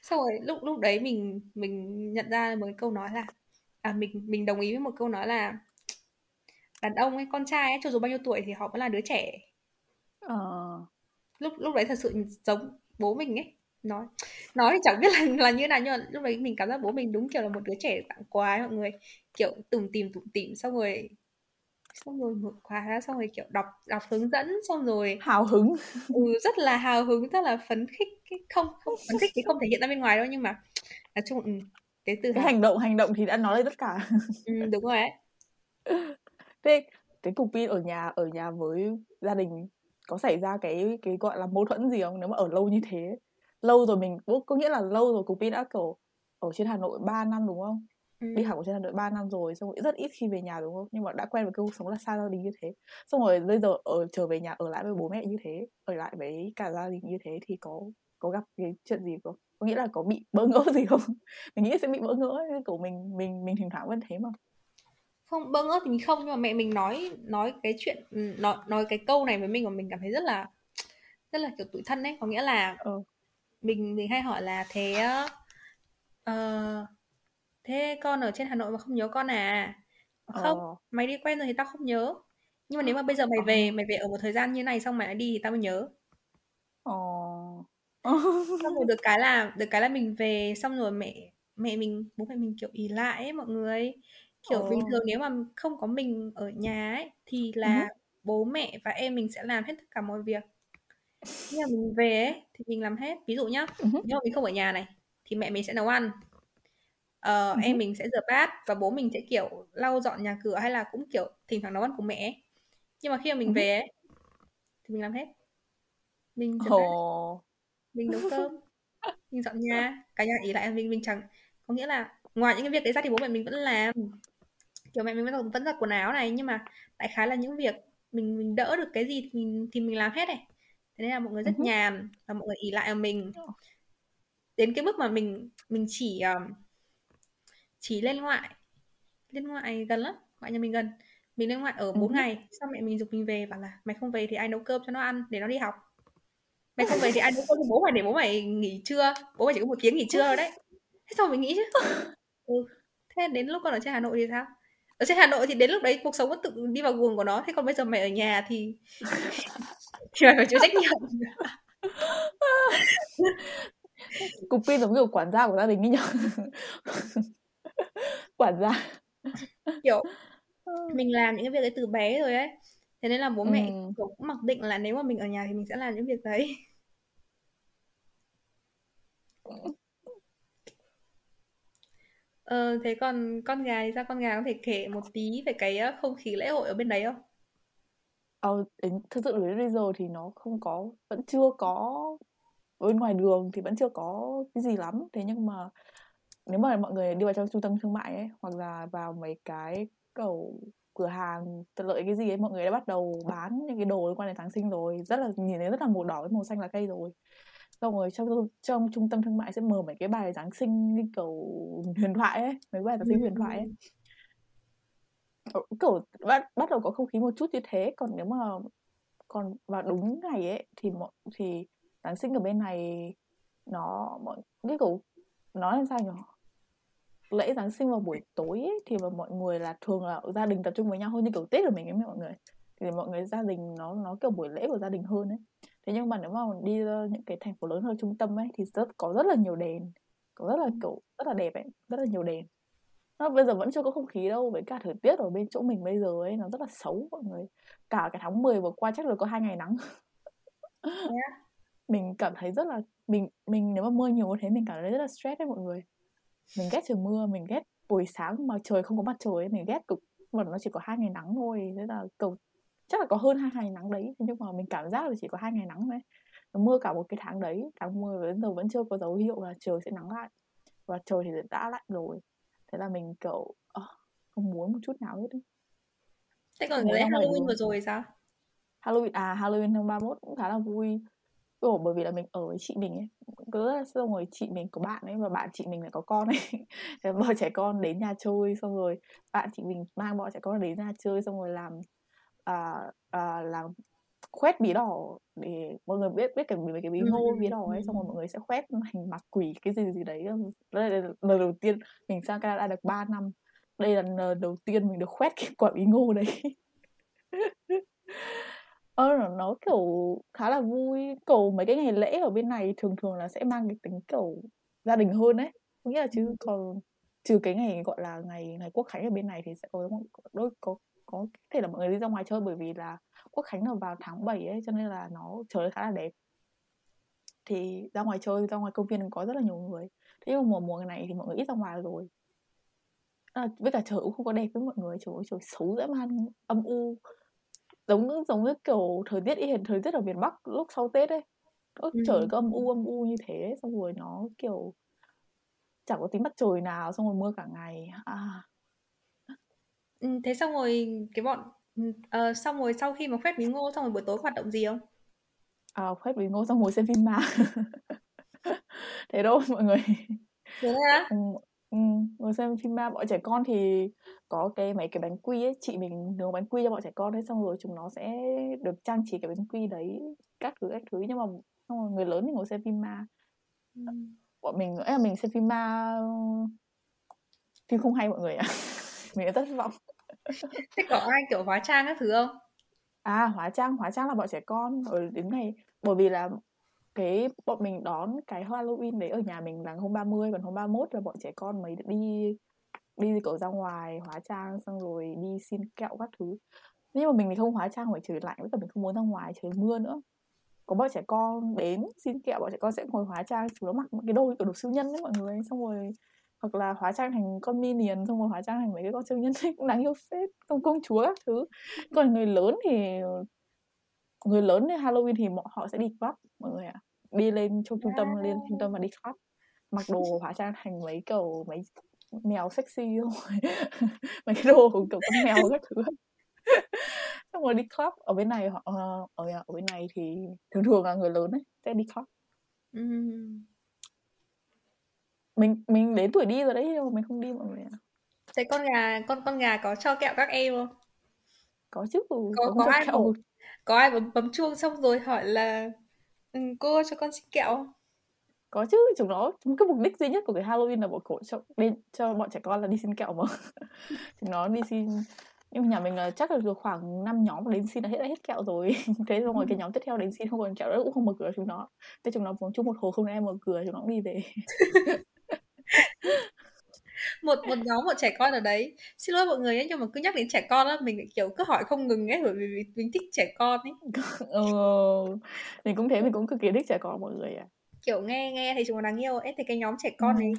S1: xong rồi lúc lúc đấy mình mình nhận ra một cái câu nói là à mình mình đồng ý với một câu nói là đàn ông ấy con trai ấy cho dù bao nhiêu tuổi thì họ vẫn là đứa trẻ. Ờ. lúc lúc đấy thật sự giống bố mình ấy. Nói nói thì chẳng biết là là như nào nhưng mà lúc đấy mình cảm giác bố mình đúng kiểu là một đứa trẻ tặng quà ấy, mọi người. Kiểu tủm tìm tủm tỉm xong rồi xong rồi mở khóa ra xong rồi kiểu đọc đọc hướng dẫn xong rồi
S2: hào hứng.
S1: Ừ, rất là hào hứng rất là phấn khích không không phấn khích thì không thể hiện ra bên ngoài đâu nhưng mà nói chung ừ,
S2: cái từ cái hành động hành động thì đã nói lên tất cả.
S1: Ừ, đúng rồi ấy
S2: thế cái cục pin ở nhà ở nhà với gia đình có xảy ra cái cái gọi là mâu thuẫn gì không? Nếu mà ở lâu như thế lâu rồi mình có nghĩa là lâu rồi cục pin đã kiểu ở trên Hà Nội 3 năm đúng không? Ừ. đi học ở trên Hà Nội 3 năm rồi xong rồi rất ít khi về nhà đúng không? Nhưng mà đã quen với cái cuộc sống là xa gia đình như thế. Xong rồi bây giờ ở trở về nhà ở lại với bố mẹ như thế ở lại với cả gia đình như thế thì có có gặp cái chuyện gì không? Có nghĩa là có bị bỡ ngỡ gì không? <laughs> Mình nghĩ sẽ bị bỡ ngỡ của mình mình mình thỉnh thoảng vẫn thế mà
S1: không bỡ ngỡ thì mình không nhưng mà mẹ mình nói nói cái chuyện ừ, nói nói cái câu này với mình mà mình cảm thấy rất là rất là kiểu tủi thân đấy có nghĩa là ừ. mình mình hay hỏi là thế uh, thế con ở trên Hà Nội mà không nhớ con à? Không ờ. mày đi quen rồi thì tao không nhớ. Nhưng mà nếu mà bây giờ mày về mày về ở một thời gian như này xong mày lại đi thì tao mới nhớ. Ờ. <laughs> Xong rồi được cái là được cái là mình về xong rồi mẹ mẹ mình bố mẹ mình kiểu ý lại ấy mọi người kiểu bình thường nếu mà không có mình ở nhà ấy thì là uh-huh. bố mẹ và em mình sẽ làm hết tất cả mọi việc nhưng mà mình về ấy thì mình làm hết ví dụ nhá uh-huh. nếu mà mình không ở nhà này thì mẹ mình sẽ nấu ăn ờ, uh-huh. em mình sẽ rửa bát và bố mình sẽ kiểu lau dọn nhà cửa hay là cũng kiểu thỉnh thoảng nấu ăn của mẹ ấy. nhưng mà khi mà mình uh-huh. về ấy thì mình làm hết mình rửa oh. mình nấu cơm mình dọn nhà <laughs> cả nhà ý lại mình mình chẳng có nghĩa là ngoài những cái việc đấy ra thì bố mẹ mình vẫn làm kiểu mẹ mình vẫn vẫn giặt quần áo này nhưng mà đại khái là những việc mình mình đỡ được cái gì thì mình thì mình làm hết này. Thế nên là mọi người rất uh-huh. nhàn và mọi người ỉ lại ở mình. Đến cái mức mà mình mình chỉ um, chỉ lên ngoại lên ngoại gần lắm ngoại nhà mình gần. Mình lên ngoại ở 4 uh-huh. ngày sau mẹ mình dục mình về bảo là mày không về thì ai nấu cơm cho nó ăn để nó đi học. <laughs> Mày không về thì ai nấu cơm cho bố mày để bố mày nghỉ trưa bố mày chỉ có một tiếng nghỉ trưa rồi đấy. Thế sao mình nghĩ chứ. <laughs> Ừ. thế đến lúc con ở trên hà nội thì sao ở trên Hà Nội thì đến lúc đấy cuộc sống vẫn tự đi vào guồng của nó. Thế còn bây giờ mày ở nhà thì <laughs> thì mày phải chịu trách nhiệm. <laughs>
S2: Cục pin giống kiểu quản gia của gia đình ấy nhở <laughs> quản gia.
S1: Kiểu mình làm những cái việc đấy từ bé rồi ấy. Thế nên là bố mẹ ừ. cũng mặc định là nếu mà mình ở nhà thì mình sẽ làm những việc đấy Ờ, thế còn con gà thì sao? Con gà có thể kể một tí về cái ờ, không khí lễ hội ở bên đấy không?
S2: Ờ, đến thực sự đến bây giờ thì nó không có vẫn chưa có bên ngoài đường thì vẫn chưa có cái gì lắm thế nhưng mà nếu mà mọi người đi vào trong trung tâm thương mại ấy hoặc là vào mấy cái cầu cửa hàng tiện lợi cái gì ấy mọi người đã bắt đầu bán những cái đồ liên quan đến Giáng sinh rồi rất là nhìn thấy rất là màu đỏ với màu xanh là cây rồi xong rồi trong trong trung tâm thương mại sẽ mở mấy cái bài giáng sinh kiểu huyền thoại ấy mấy bài giáng sinh huyền thoại ấy. Ờ, kiểu bắt bắt đầu có không khí một chút như thế còn nếu mà còn vào đúng ngày ấy thì mọi thì giáng sinh ở bên này nó mọi cái kiểu nói làm sao nhỉ? Lễ giáng sinh vào buổi tối ấy, thì mà mọi người là thường là gia đình tập trung với nhau hơn như kiểu tết của mình ấy mọi người thì mọi người gia đình nó nó kiểu buổi lễ của gia đình hơn ấy. Thế nhưng mà nếu mà đi những cái thành phố lớn hơn trung tâm ấy thì rất có rất là nhiều đèn có rất là kiểu rất là đẹp ấy rất là nhiều đèn nó bây giờ vẫn chưa có không khí đâu với cả thời tiết ở bên chỗ mình bây giờ ấy nó rất là xấu mọi người. Cả cái tháng 10 vừa qua chắc là có hai ngày nắng. Yeah. <laughs> mình cảm thấy rất là mình mình nếu mà mưa nhiều thế mình cảm thấy rất là stress đấy mọi người. Mình ghét trời mưa mình ghét buổi sáng mà trời không có mặt trời ấy mình ghét cực. Mà nó chỉ có hai ngày nắng thôi thế là cầu chắc là có hơn hai ngày nắng đấy nhưng mà mình cảm giác là chỉ có hai ngày nắng thôi. Nó mưa cả một cái tháng đấy tháng 10 đến giờ vẫn chưa có dấu hiệu là trời sẽ nắng lại. Và trời thì đã lạnh rồi. Thế là mình kiểu uh, không muốn một chút nào hết ấy.
S1: thế còn cái Halloween vừa rồi sao?
S2: Halloween à Halloween hôm 31 cũng khá là vui. Ồ, bởi vì là mình ở với chị mình ấy. Cứ xong rồi chị mình có bạn ấy và bạn chị mình lại có con ấy. <laughs> Thế bọn trẻ con đến nhà chơi xong rồi bạn chị mình mang bọn trẻ con đến nhà chơi xong rồi làm à, à, làm khoét bí đỏ để mọi người biết biết cái mấy cái bí ngô bí đỏ ấy xong rồi mọi người sẽ khoét thành mặt quỷ cái gì gì đấy. Đây là lần đầu tiên mình sang Canada được 3 năm. Đây là lần đầu tiên mình được khoét cái quả bí ngô đấy. <laughs> Ờ, nó kiểu, khá là vui. Kiểu, mấy cái ngày lễ ở bên này thường thường là sẽ mang cái tính, kiểu, gia đình hơn ấy. Có nghĩa là chứ còn trừ cái ngày, gọi là, ngày ngày Quốc khánh ở bên này thì sẽ có đôi có có thể là mọi người đi ra ngoài chơi bởi vì là Quốc khánh là vào tháng 7 ấy, cho nên là nó trời khá là đẹp. Thì ra ngoài chơi, ra ngoài công viên có rất là nhiều người. Thế nhưng mà mùa mùa này thì mọi người ít ra ngoài rồi. À, với cả trời cũng không có đẹp với mọi người, trời ơi, trời xấu dã man, âm u giống giống như kiểu thời tiết hệt thời tiết ở miền Bắc lúc sau Tết ấy ừ. trời cứ âm u âm u như thế xong rồi nó kiểu chẳng có tính mặt trời nào xong rồi mưa cả ngày à.
S1: Ừ, thế xong rồi cái bọn uh, xong rồi sau khi mà khoét bí ngô xong rồi buổi tối hoạt động gì không?
S2: À, khoét bí ngô xong ngồi xem phim ma. <laughs> Thế đâu mọi người?
S1: Thế à?
S2: Ừ, ngồi xem phim ma. Bọn trẻ con thì có cái mấy cái bánh quy ấy. Chị mình nướng bánh quy cho bọn trẻ con ấy xong rồi chúng nó sẽ được trang trí cái bánh quy đấy các thứ các thứ. Nhưng mà xong rồi người lớn thì ngồi xem phim ma. Ừ. bọn mình ấy là mình xem phim ma phim không hay mọi người ạ. à. Mình đã thất vọng. <laughs>
S1: Thế có ai kiểu hóa trang các thứ không?
S2: À hóa trang hóa trang là bọn trẻ con rồi đến ngày bởi vì là cái bọn mình đón cái Halloween đấy ở nhà mình là hôm 30 còn hôm 31 là bọn trẻ con mới đi đi kiểu ra ngoài hóa trang xong rồi đi xin kẹo các thứ. Nhưng mà mình thì không hóa trang phải trời lạnh với cả mình không muốn ra ngoài trời mưa nữa. Có bọn trẻ con đến xin kẹo bọn trẻ con sẽ ngồi hóa trang chúng nó mặc cái đôi kiểu đồ siêu nhân đấy mọi người. Xong rồi hoặc là hóa trang thành con minion xong rồi hóa trang thành mấy cái con siêu nhân cũng đáng yêu phết công công chúa các thứ. Còn người lớn thì người lớn thì Halloween thì họ sẽ đi club mọi người ạ. À đi lên trong trung tâm lên trung tâm và đi club. Mặc đồ hóa trang thành mấy kiểu mấy mèo sexy <laughs> rồi mấy cái đồ kiểu con mèo các thứ. <laughs> Xong rồi đi club. Ở bên này họ ờ, ở, ở bên này thì thường thường là người lớn ấy sẽ đi club mình mình đến tuổi đi rồi đấy nhưng mà mình không đi mọi người ạ.
S1: Thế con gà con con gà có cho kẹo các em không?
S2: Có chứ
S1: có có, có ai kẹo. có ai bấm bấm chuông xong rồi hỏi là Ừ, cô cho con xin kẹo
S2: có chứ chúng nó cái mục đích duy nhất của cái Halloween là bọn cổ cho bên cho bọn trẻ con là đi xin kẹo mà. <laughs> Chúng nó đi xin nhưng mà nhà mình là chắc là được khoảng 5 nhóm đến xin là hết hết kẹo rồi. <laughs> Thế xong rồi cái nhóm tiếp theo đến xin không còn kẹo nữa cũng không mở cửa chúng nó. Thế chúng nó uống chung một hồ không em mở cửa chúng nó cũng đi về <laughs>
S1: một một nhóm một trẻ con ở đấy xin lỗi mọi người ấy nhưng mà cứ nhắc đến trẻ con á mình kiểu cứ hỏi không ngừng ấy bởi vì mình thích trẻ con ấy <laughs>
S2: ừ, mình cũng thế mình cũng cực kỳ thích trẻ con mọi người à
S1: kiểu nghe nghe thì chúng nó đáng yêu ấy thì cái nhóm trẻ con ừ. này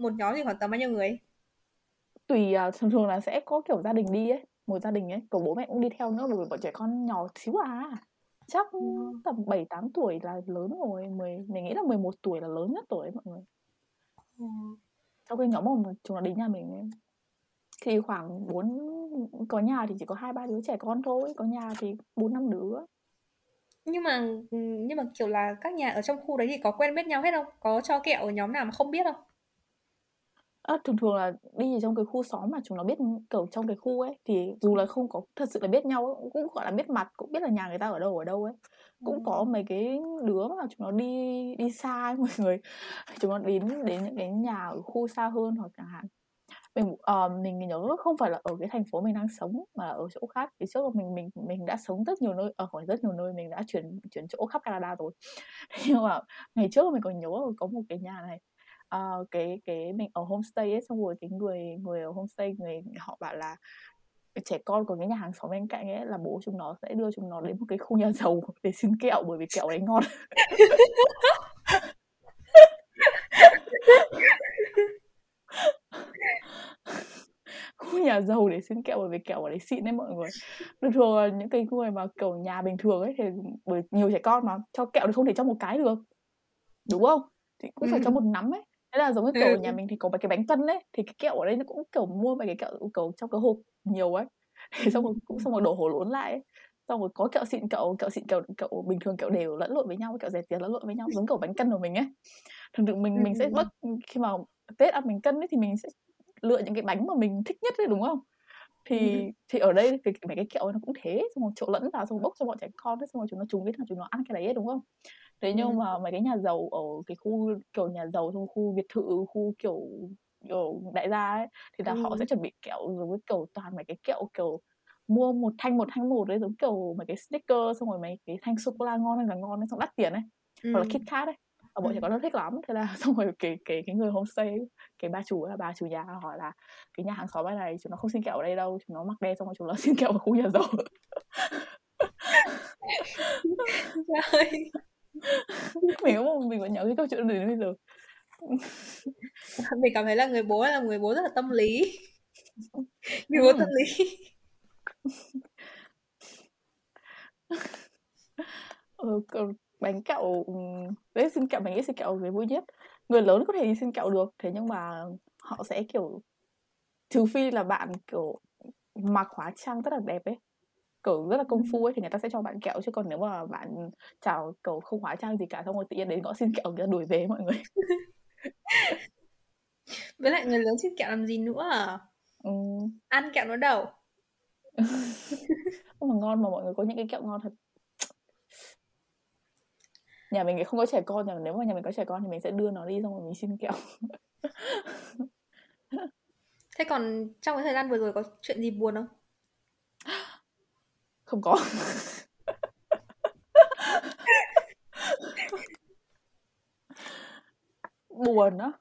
S1: một nhóm thì khoảng tầm bao nhiêu người
S2: tùy uh, thường thường là sẽ có kiểu gia đình đi ấy một gia đình ấy kiểu bố mẹ cũng đi theo nữa bởi vì bọn trẻ con nhỏ xíu à chắc ừ. tầm 7 8 tuổi là lớn rồi, 10 mình nghĩ là 11 tuổi là lớn nhất tuổi mọi người. Ừ sau khi nhóm một chúng nó đến nhà mình ấy, thì khoảng bốn có nhà thì chỉ có hai ba đứa trẻ con thôi có nhà thì bốn năm đứa.
S1: Nhưng mà nhưng mà kiểu là các nhà ở trong khu đấy thì có quen biết nhau hết không? Có cho kẹo ở nhóm nào mà không biết không?
S2: À, thường thường là đi trong cái khu xóm mà chúng nó biết kiểu trong cái khu ấy thì dù là không có thật sự là biết nhau cũng gọi là biết mặt cũng biết là nhà người ta ở đâu ở đâu ấy. Cũng ừ. có mấy cái đứa mà chúng nó đi đi xa <laughs> mọi người. Chúng nó đến đến những cái nhà ở khu xa hơn hoặc chẳng hạn. Mình uh, mình nhớ không phải là ở cái thành phố mình đang sống mà là ở chỗ khác. Thì trước mình mình mình đã sống rất nhiều nơi ở khỏi rất nhiều nơi mình đã chuyển chuyển chỗ khắp Canada rồi. <laughs> Nhưng mà ngày trước mình còn nhớ có một cái nhà này uh, cái cái mình ở homestay ấy xong rồi cái người người ở homestay người họ bảo là trẻ con của cái nhà hàng xóm bên cạnh ấy là bố chúng nó sẽ đưa chúng nó đến một cái khu nhà giàu <laughs> để xin kẹo bởi vì kẹo đấy ngon. <laughs> Khu nhà giàu để xin kẹo bởi vì kẹo ở đấy xịn đấy mọi người. Thường thường là những cái người mà kiểu nhà bình thường ấy thì bởi nhiều trẻ con mà cho kẹo thì không thể cho một cái được đúng không? Thì cũng phải cho một nắm ấy thế là giống như kiểu ừ. nhà mình thì có mấy cái bánh cân ấy thì cái kẹo ở đây nó cũng kiểu mua mấy cái kẹo kiểu trong cái hộp nhiều ấy. <laughs> Thì xong rồi cũng xong rồi đổ hổ lốn lại ấy. xong rồi có kẹo xịn kẹo kẹo xịn kẹo kẹo bình thường kẹo đều lẫn lộn với nhau kẹo rẻ tiền lẫn lộn với nhau giống kiểu bánh cân của mình ấy. Thường thường mình mình sẽ mất khi mà tết ăn bánh cân ấy thì mình sẽ lựa những cái bánh mà mình thích nhất ấy đúng không? Thì thì ở đây thì mấy cái kẹo nó cũng thế xong rồi trộn lẫn vào xong rồi bốc cho bọn trẻ con ấy xong rồi chúng nó chúng biết là chúng nó ăn cái đấy ấy, đúng không thế nhưng ừ. mà mấy cái nhà giàu ở cái khu kiểu nhà giàu trong khu biệt thự khu kiểu kiểu đại gia ấy thì là ừ. họ sẽ chuẩn bị kẹo với kiểu toàn mấy cái kẹo kiểu mua một thanh một thanh một đấy giống kiểu mấy cái sticker xong rồi mấy cái thanh sô cô la ngon là ngon ấy xong đắt tiền ấy ừ. hoặc là kit kat ấy và bọn trẻ con nó thích lắm thế là <laughs> xong rồi cái cái cái người homestay cái ba chủ là bà chủ nhà hỏi là cái nhà hàng xóm này chúng nó không xin kẹo ở đây đâu chúng nó mặc đen xong rồi chúng nó <laughs> xin kẹo ở khu nhà giàu <laughs> mình cũng mình vẫn nhớ cái câu chuyện này bây giờ. <laughs>
S1: Mình cảm thấy là người bố là người bố rất là tâm lý. <laughs> Người bố tâm lý. <laughs>
S2: Ừ, bánh kẹo đấy xin kẹo mình nghĩ xin kẹo cái vui nhất. Người lớn có thể đi xin kẹo được thế nhưng mà họ sẽ kiểu trừ phi là bạn kiểu mặc hóa trang rất là đẹp ấy kiểu rất là công phu ấy thì người ta sẽ cho bạn kẹo chứ còn nếu mà bạn chào cầu không hóa trang gì cả xong rồi tự nhiên đến gõ xin kẹo người ta đuổi về mọi người. <laughs>
S1: Với lại người lớn xin kẹo làm gì nữa à? Ừ. ăn kẹo nó
S2: không <laughs> mà ngon mà mọi người có những cái kẹo ngon thật. Nhà mình không có trẻ con nhưng nếu mà nhà mình có trẻ con thì mình sẽ đưa nó đi xong rồi mình xin kẹo. <laughs>
S1: Thế còn trong cái thời gian vừa rồi có chuyện gì buồn không
S2: không có. <laughs> Buồn á.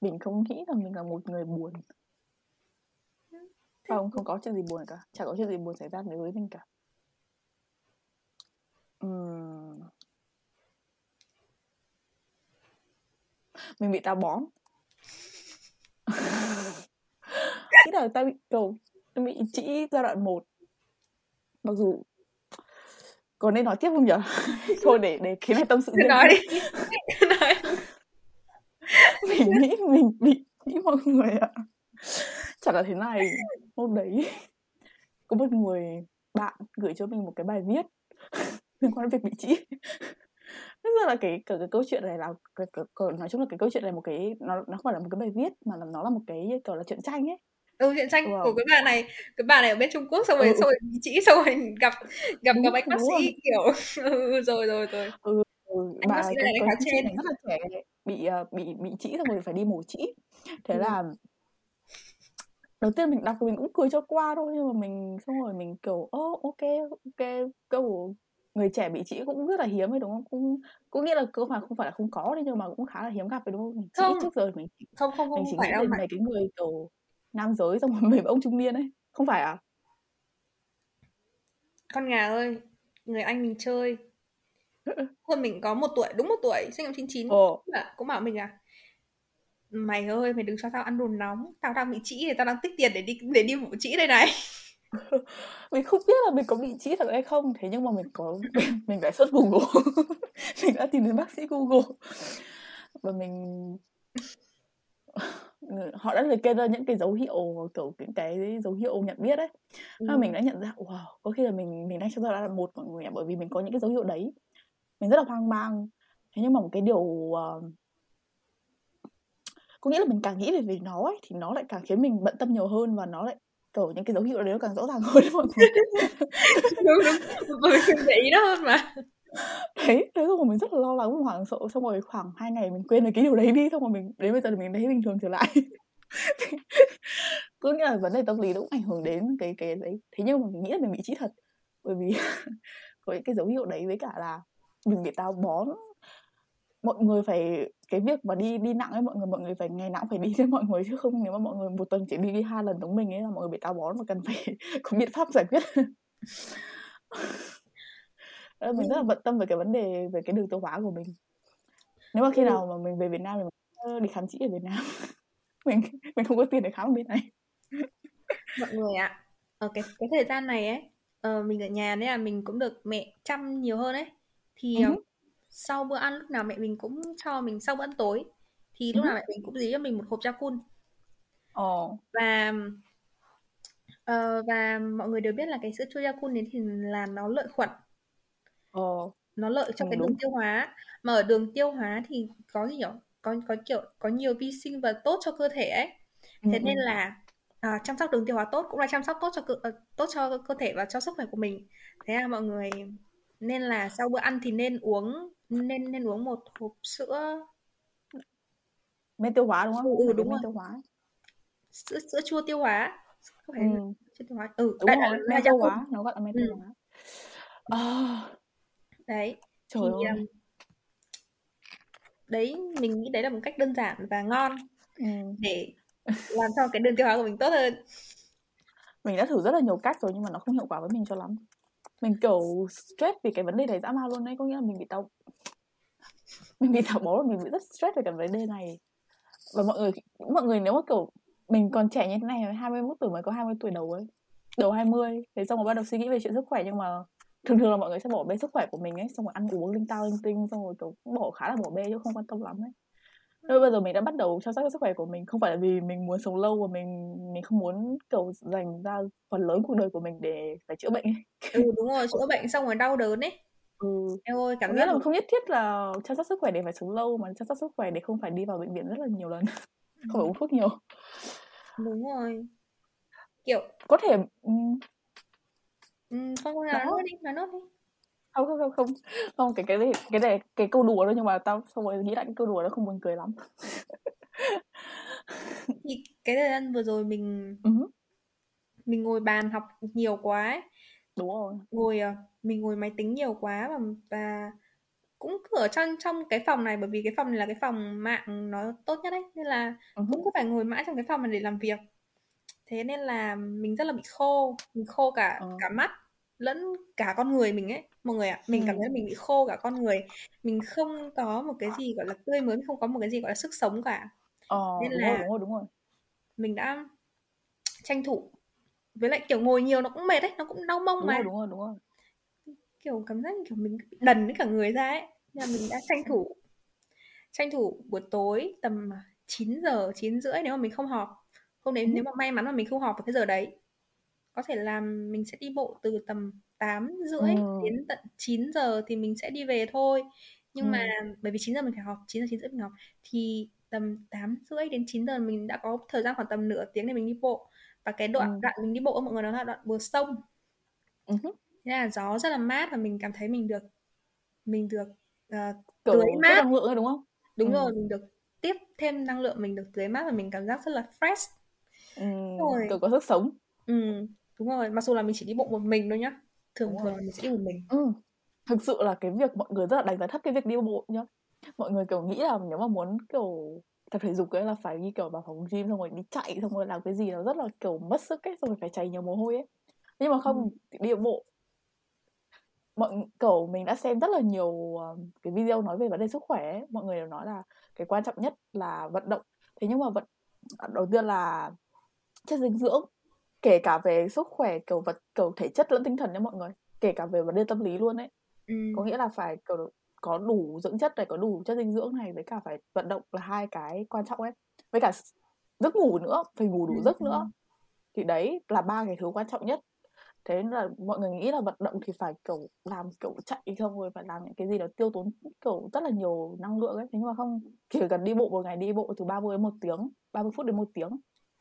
S2: Mình không nghĩ là mình là một người buồn. Không không có chuyện gì buồn cả. Chả có chuyện gì buồn xảy ra đối với mình cả. Uhm. mình bị táo bón. <laughs> Nghĩ là tao bị cầu bị chỉ giai đoạn 1 mặc dù có nên nói tiếp không nhỉ <laughs> thôi để để cái này tâm sự
S1: riêng nói đi. <laughs> nói <laughs>
S2: mình nghĩ mình bị nghĩ mọi người ạ. Chẳng là thế này hôm đấy có một người bạn gửi cho mình một cái bài viết liên quan đến việc bị chỉ Thế ra là cái, cái cái câu chuyện này là cái, cái, cái, nói chung là cái câu chuyện này một cái nó nó không phải là một cái bài viết mà là nó là một cái kiểu là chuyện tranh ấy
S1: ừ chuyện tranh wow. của cái bà này cái bà này ở bên Trung Quốc xong rồi ừ. xong rồi chị xong rồi gặp gặp gặp anh bác sĩ kiểu <laughs> ừ, rồi rồi rồi
S2: ừ, ừ. anh bà, sĩ này khá trên rất là trẻ bị uh, bị bị chỉ xong rồi phải đi mổ chỉ thế ừ. là đầu tiên mình đọc mình cũng cười cho qua thôi nhưng mà mình xong rồi mình kiểu ô oh, ok ok câu người trẻ bị chỉ cũng rất là hiếm ấy đúng không cũng cũng nghĩa là cơ mà không phải là không có đấy nhưng mà cũng khá là hiếm gặp đấy đúng không mình chỉ không. trước giờ mình
S1: không không không
S2: mình
S1: chỉ phải
S2: nghĩ đến mấy cái người kiểu nam giới xong rồi <laughs> mấy ông trung niên ấy. Không phải à?
S1: Con gà ơi người anh mình chơi. <laughs> Hơn mình có một tuổi đúng một tuổi sinh năm 99 Ồ. cũng bảo mình à mày ơi mày đừng cho tao ăn đồ nóng. Tao đang bị trĩ thì tao đang tích tiền để đi để đi vụ trĩ đây này. <laughs>
S2: Mình không biết là mình có bị trĩ thật hay không thế nhưng mà mình có mình đã search google. Mình đã tìm đến bác sĩ google. Và mình họ đã liệt kê ra những cái dấu hiệu kiểu những cái dấu hiệu nhận biết ấy. Ừ. mình đã nhận ra wow có khi là mình mình đang trong giai đoạn một mọi người bởi vì mình có những cái dấu hiệu đấy. Mình rất là hoang mang. Thế nhưng mà một cái điều uh, có nghĩa là mình càng nghĩ về việc nó ấy, thì nó lại càng khiến mình bận tâm nhiều hơn và nó lại kiểu những cái dấu hiệu đấy nó càng rõ ràng hơn mọi người. <laughs>
S1: Đúng đúng. Mình để ý đó hơn mà <laughs>
S2: đấy, thế xong rồi mình rất là lo lắng, mình hoảng sợ. Xong rồi khoảng hai ngày mình quên được cái điều đấy đi, xong rồi mình, đến bây giờ thì mình thấy bình thường trở lại. <laughs> Có nghĩa là vấn đề tâm lý nó cũng ảnh hưởng đến cái cái đấy. Thế nhưng mà mình nghĩ là mình bị trí thật, bởi vì <laughs> có những cái dấu hiệu đấy với cả là mình bị táo bón. Mọi người phải, cái việc mà đi đi nặng ấy, mọi người mọi người phải, ngày nào phải đi với mọi người chứ không, nếu mà mọi người một tuần chỉ đi đi hai lần giống mình ấy là mọi người bị táo bón và cần phải có biện pháp giải quyết mình rất là bận tâm về cái vấn đề về cái đường tiêu hóa của mình. Nếu mà khi nào mà mình về Việt Nam thì mình đi khám chỉ ở Việt Nam. <laughs> Mình mình không có tiền để khám ở bên này.
S1: Mọi người ạ à, ở cái cái thời gian này ấy uh, mình ở nhà nên là mình cũng được mẹ chăm nhiều hơn ấy. Thì uh, sau bữa ăn lúc nào mẹ mình cũng cho mình sau bữa ăn tối. Thì lúc nào mẹ mình cũng dí cho mình một hộp Yakult. Ồ. Và uh, và mọi người đều biết là cái sữa chua Yakult đấy thì là nó lợi khuẩn. Ồ. Nó lợi cho ừ, cái đường tiêu hóa. Mà ở đường tiêu hóa thì có gì nhỉ? Có có kiểu có nhiều vi sinh vật tốt cho cơ thể ấy. Thế ừ, nên là à, chăm sóc đường tiêu hóa tốt cũng là chăm sóc tốt cho cơ, uh, tốt cho cơ thể và cho sức khỏe của mình. Thế là mọi người nên là sau bữa ăn thì nên uống nên nên uống một hộp sữa
S2: men tiêu hóa đúng không?
S1: Ừ, ừ đúng rồi. tiêu hóa. Sữa sữa chua tiêu hóa. Không phải ừ. sữa tiêu hóa. Ừ, đúng
S2: rồi, men tiêu hóa, nó gọi là men tiêu ừ. hóa.
S1: À. Đấy. Trời thì, ơi. Đấy mình nghĩ đấy là một cách đơn giản và ngon ừ. để làm cho cái đường tiêu hóa của mình tốt hơn
S2: mình đã thử rất là nhiều cách rồi nhưng mà nó không hiệu quả với mình cho lắm mình kiểu stress vì cái vấn đề này dã man luôn đấy có nghĩa là mình bị tao mình bị táo bón mình bị rất stress về cái vấn đề này và mọi người mọi người nếu mà kiểu mình còn trẻ như thế này 21 tuổi mới có 20 tuổi đầu ấy đầu 20 thế xong rồi bắt đầu suy nghĩ về chuyện sức khỏe nhưng mà thường thường là mọi người sẽ bỏ bê sức khỏe của mình ấy xong rồi ăn uống linh tao linh tinh xong rồi kiểu bỏ khá là bỏ bê chứ không quan tâm lắm ấy Thôi bây giờ mình đã bắt đầu chăm sóc sức khỏe của mình không phải là vì mình muốn sống lâu và mình mình không muốn kiểu dành ra phần lớn cuộc đời của mình để phải chữa bệnh ấy.
S1: Ừ đúng rồi, chữa bệnh xong rồi đau đớn ấy. Ừ.
S2: Em ơi, cảm giác là không nhất thiết là chăm sóc sức khỏe để phải sống lâu mà chăm sóc sức khỏe để không phải đi vào bệnh viện rất là nhiều lần. không phải uống thuốc nhiều.
S1: Đúng rồi. Kiểu
S2: có thể ừ.
S1: Ừ, không nào nói đi, nói nốt đi
S2: không không không không không cái cái này cái này cái câu đùa thôi nhưng mà tao xong rồi nghĩ lại cái câu đùa nó không buồn cười lắm <laughs>
S1: thì cái thời gian vừa rồi mình uh-huh. mình ngồi bàn học nhiều quá ấy.
S2: đúng rồi
S1: ngồi ờ, mình ngồi máy tính nhiều quá và và cũng ở trong trong cái phòng này bởi vì cái phòng này là cái phòng mạng nó tốt nhất đấy nên là uh-huh. cũng cứ phải ngồi mãi trong cái phòng này để làm việc thế nên là mình rất là bị khô mình khô cả uh. cả mắt lẫn cả con người mình ấy. Mọi người ạ mình cảm thấy mình bị khô cả con người. Mình không có một cái gì gọi là tươi mới không có một cái gì gọi là sức sống cả.
S2: Ờ, nên đúng là rồi, đúng rồi đúng rồi.
S1: mình đã tranh thủ. Với lại kiểu ngồi nhiều nó cũng mệt đấy nó cũng đau mông
S2: đúng
S1: mà.
S2: rồi, đúng rồi đúng rồi.
S1: Kiểu cảm giác kiểu mình đần với cả người ra ấy. Nên là mình đã tranh thủ tranh thủ buổi tối tầm 9 giờ 9 rưỡi nếu mà mình không họp hôm đấy ừ. nếu mà may mắn mà mình không họp vào cái giờ đấy có thể là mình sẽ đi bộ từ tầm 8 rưỡi ừ. đến tận 9 giờ thì mình sẽ đi về thôi nhưng ừ. mà bởi vì 9 giờ mình phải học 9 giờ 9 rưỡi mình học thì tầm 8 rưỡi đến 9 giờ mình đã có thời gian khoảng tầm nửa tiếng để mình đi bộ và cái đoạn ừ. đoạn mình đi bộ mọi người nó là đoạn bờ sông ừ. thế là gió rất là mát và mình cảm thấy mình được mình được uh, tưới mát
S2: năng lượng đúng không
S1: đúng ừ. rồi mình được tiếp thêm năng lượng mình được tưới mát và mình cảm giác rất là fresh
S2: ừ, rồi. kiểu có sức sống.
S1: Ừ đúng rồi mặc dù là mình chỉ đi bộ một mình thôi nhá. Thường thường là mình sẽ đi một mình.
S2: Ừ. thực sự là cái việc mọi người rất là đánh giá thấp cái việc đi bộ nhá. Mọi người kiểu nghĩ là nếu mà muốn kiểu tập thể dục ấy là phải đi kiểu vào phòng gym xong rồi đi chạy xong rồi làm cái gì nó rất là kiểu mất sức ấy xong rồi phải chảy nhiều mồ hôi ấy. Nhưng mà không ừ. đi bộ mọi kiểu mình đã xem rất là nhiều cái video nói về vấn đề sức khỏe ấy. mọi người đều nói là cái quan trọng nhất là vận động. Thế nhưng mà vận đầu tiên là chất dinh dưỡng kể cả về sức khỏe kiểu vật kiểu thể chất lẫn tinh thần nha mọi người kể cả về vấn đề tâm lý luôn ấy. Ừ. có nghĩa là phải kiểu có đủ dưỡng chất này có đủ chất dinh dưỡng này với cả phải vận động là hai cái quan trọng ấy. Với cả giấc ngủ nữa phải ngủ đủ ừ. giấc nữa. Thì đấy là ba cái thứ quan trọng nhất. Thế nên là mọi người nghĩ là vận động thì phải kiểu làm kiểu chạy không rồi phải làm những cái gì đó tiêu tốn kiểu rất là nhiều năng lượng ấy. Thế nhưng mà không chỉ cần đi bộ một ngày đi bộ từ 30 đến một tiếng 30 phút đến một tiếng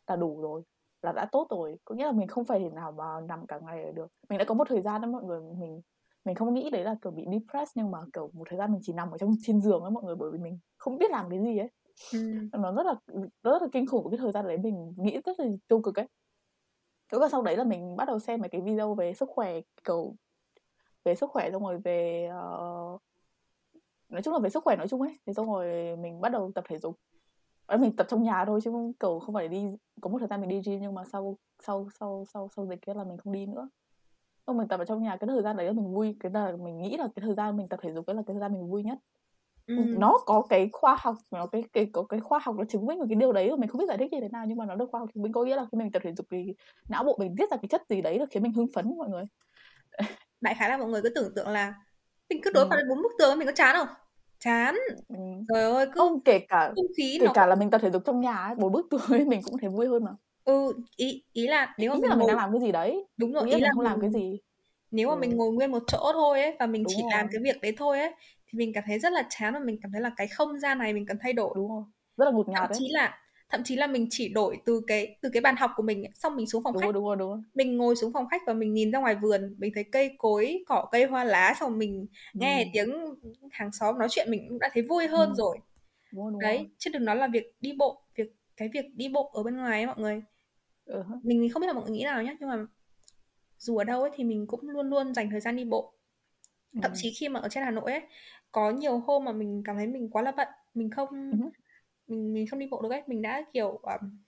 S2: là đủ rồi là đã tốt rồi. Có nghĩa là mình không phải thể nào mà nằm cả ngày được. Mình đã có một thời gian đó mọi người mình mình không nghĩ đấy là kiểu bị depressed nhưng mà kiểu một thời gian mình chỉ nằm ở trong trên giường ấy mọi người bởi vì mình không biết làm cái gì ấy. Ừ. nó rất là rất là kinh khủng cái thời gian đấy mình nghĩ rất là tiêu cực ấy. Thế và sau đấy là mình bắt đầu xem mấy cái video về sức khỏe kiểu về sức khỏe xong rồi về uh, nói chung là về sức khỏe nói chung ấy. Thì xong rồi mình bắt đầu tập thể dục mình tập trong nhà thôi chứ không kiểu không phải đi có một thời gian mình đi gym nhưng mà sau sau sau sau sau dịch kia là mình không đi nữa không mình tập ở trong nhà cái thời gian đấy là mình vui cái là mình nghĩ là cái thời gian mình tập thể dục cái là cái thời gian mình vui nhất ừ. nó có cái khoa học nó cái cái có cái khoa học nó chứng minh về cái điều đấy mình không biết giải thích như thế nào nhưng mà nó được khoa học chứng minh có nghĩa là khi mình tập thể dục thì não bộ mình tiết ra cái chất gì đấy là khiến mình hưng phấn mọi người
S1: đại khái là mọi người cứ tưởng tượng là mình cứ đối ừ. mặt bốn bức tường mình có chán không chán. Ừ. trời ơi
S2: cứ không kể cả không khí kể nó... cả là mình tập thể dục trong nhà ấy bốn bức tường mình cũng thấy vui hơn mà.
S1: Ừ ý ý là nếu mà
S2: ý
S1: mình,
S2: là mình đang làm cái gì đấy.
S1: Đúng rồi ý, ý
S2: là không làm cái gì.
S1: nếu mà ừ. mình ngồi nguyên một chỗ thôi ấy và mình đúng chỉ rồi. làm cái việc đấy thôi ấy thì mình cảm thấy rất là chán và mình cảm thấy là cái không gian này mình cần thay đổi.
S2: Đúng rồi. Rất là ngột ngạt
S1: thậm chí là thậm chí là mình chỉ đổi từ cái từ cái bàn học của mình xong mình xuống phòng
S2: đúng
S1: khách
S2: rồi, đúng rồi, đúng rồi.
S1: mình ngồi xuống phòng khách và mình nhìn ra ngoài vườn mình thấy cây cối cỏ cây hoa lá xong mình ừ. nghe tiếng hàng xóm nói chuyện mình cũng đã thấy vui hơn ừ. rồi đúng rồi, đúng đấy rồi. chứ đừng nói là việc đi bộ việc cái việc đi bộ ở bên ngoài ấy mọi người ừ. mình không biết là mọi người nghĩ nào nhé nhưng mà dù ở đâu ấy thì mình cũng luôn luôn dành thời gian đi bộ ừ. thậm chí khi mà ở trên Hà Nội ấy có nhiều hôm mà mình cảm thấy mình quá là bận mình không ừ mình mình không đi bộ được ấy. Mình đã kiểu um,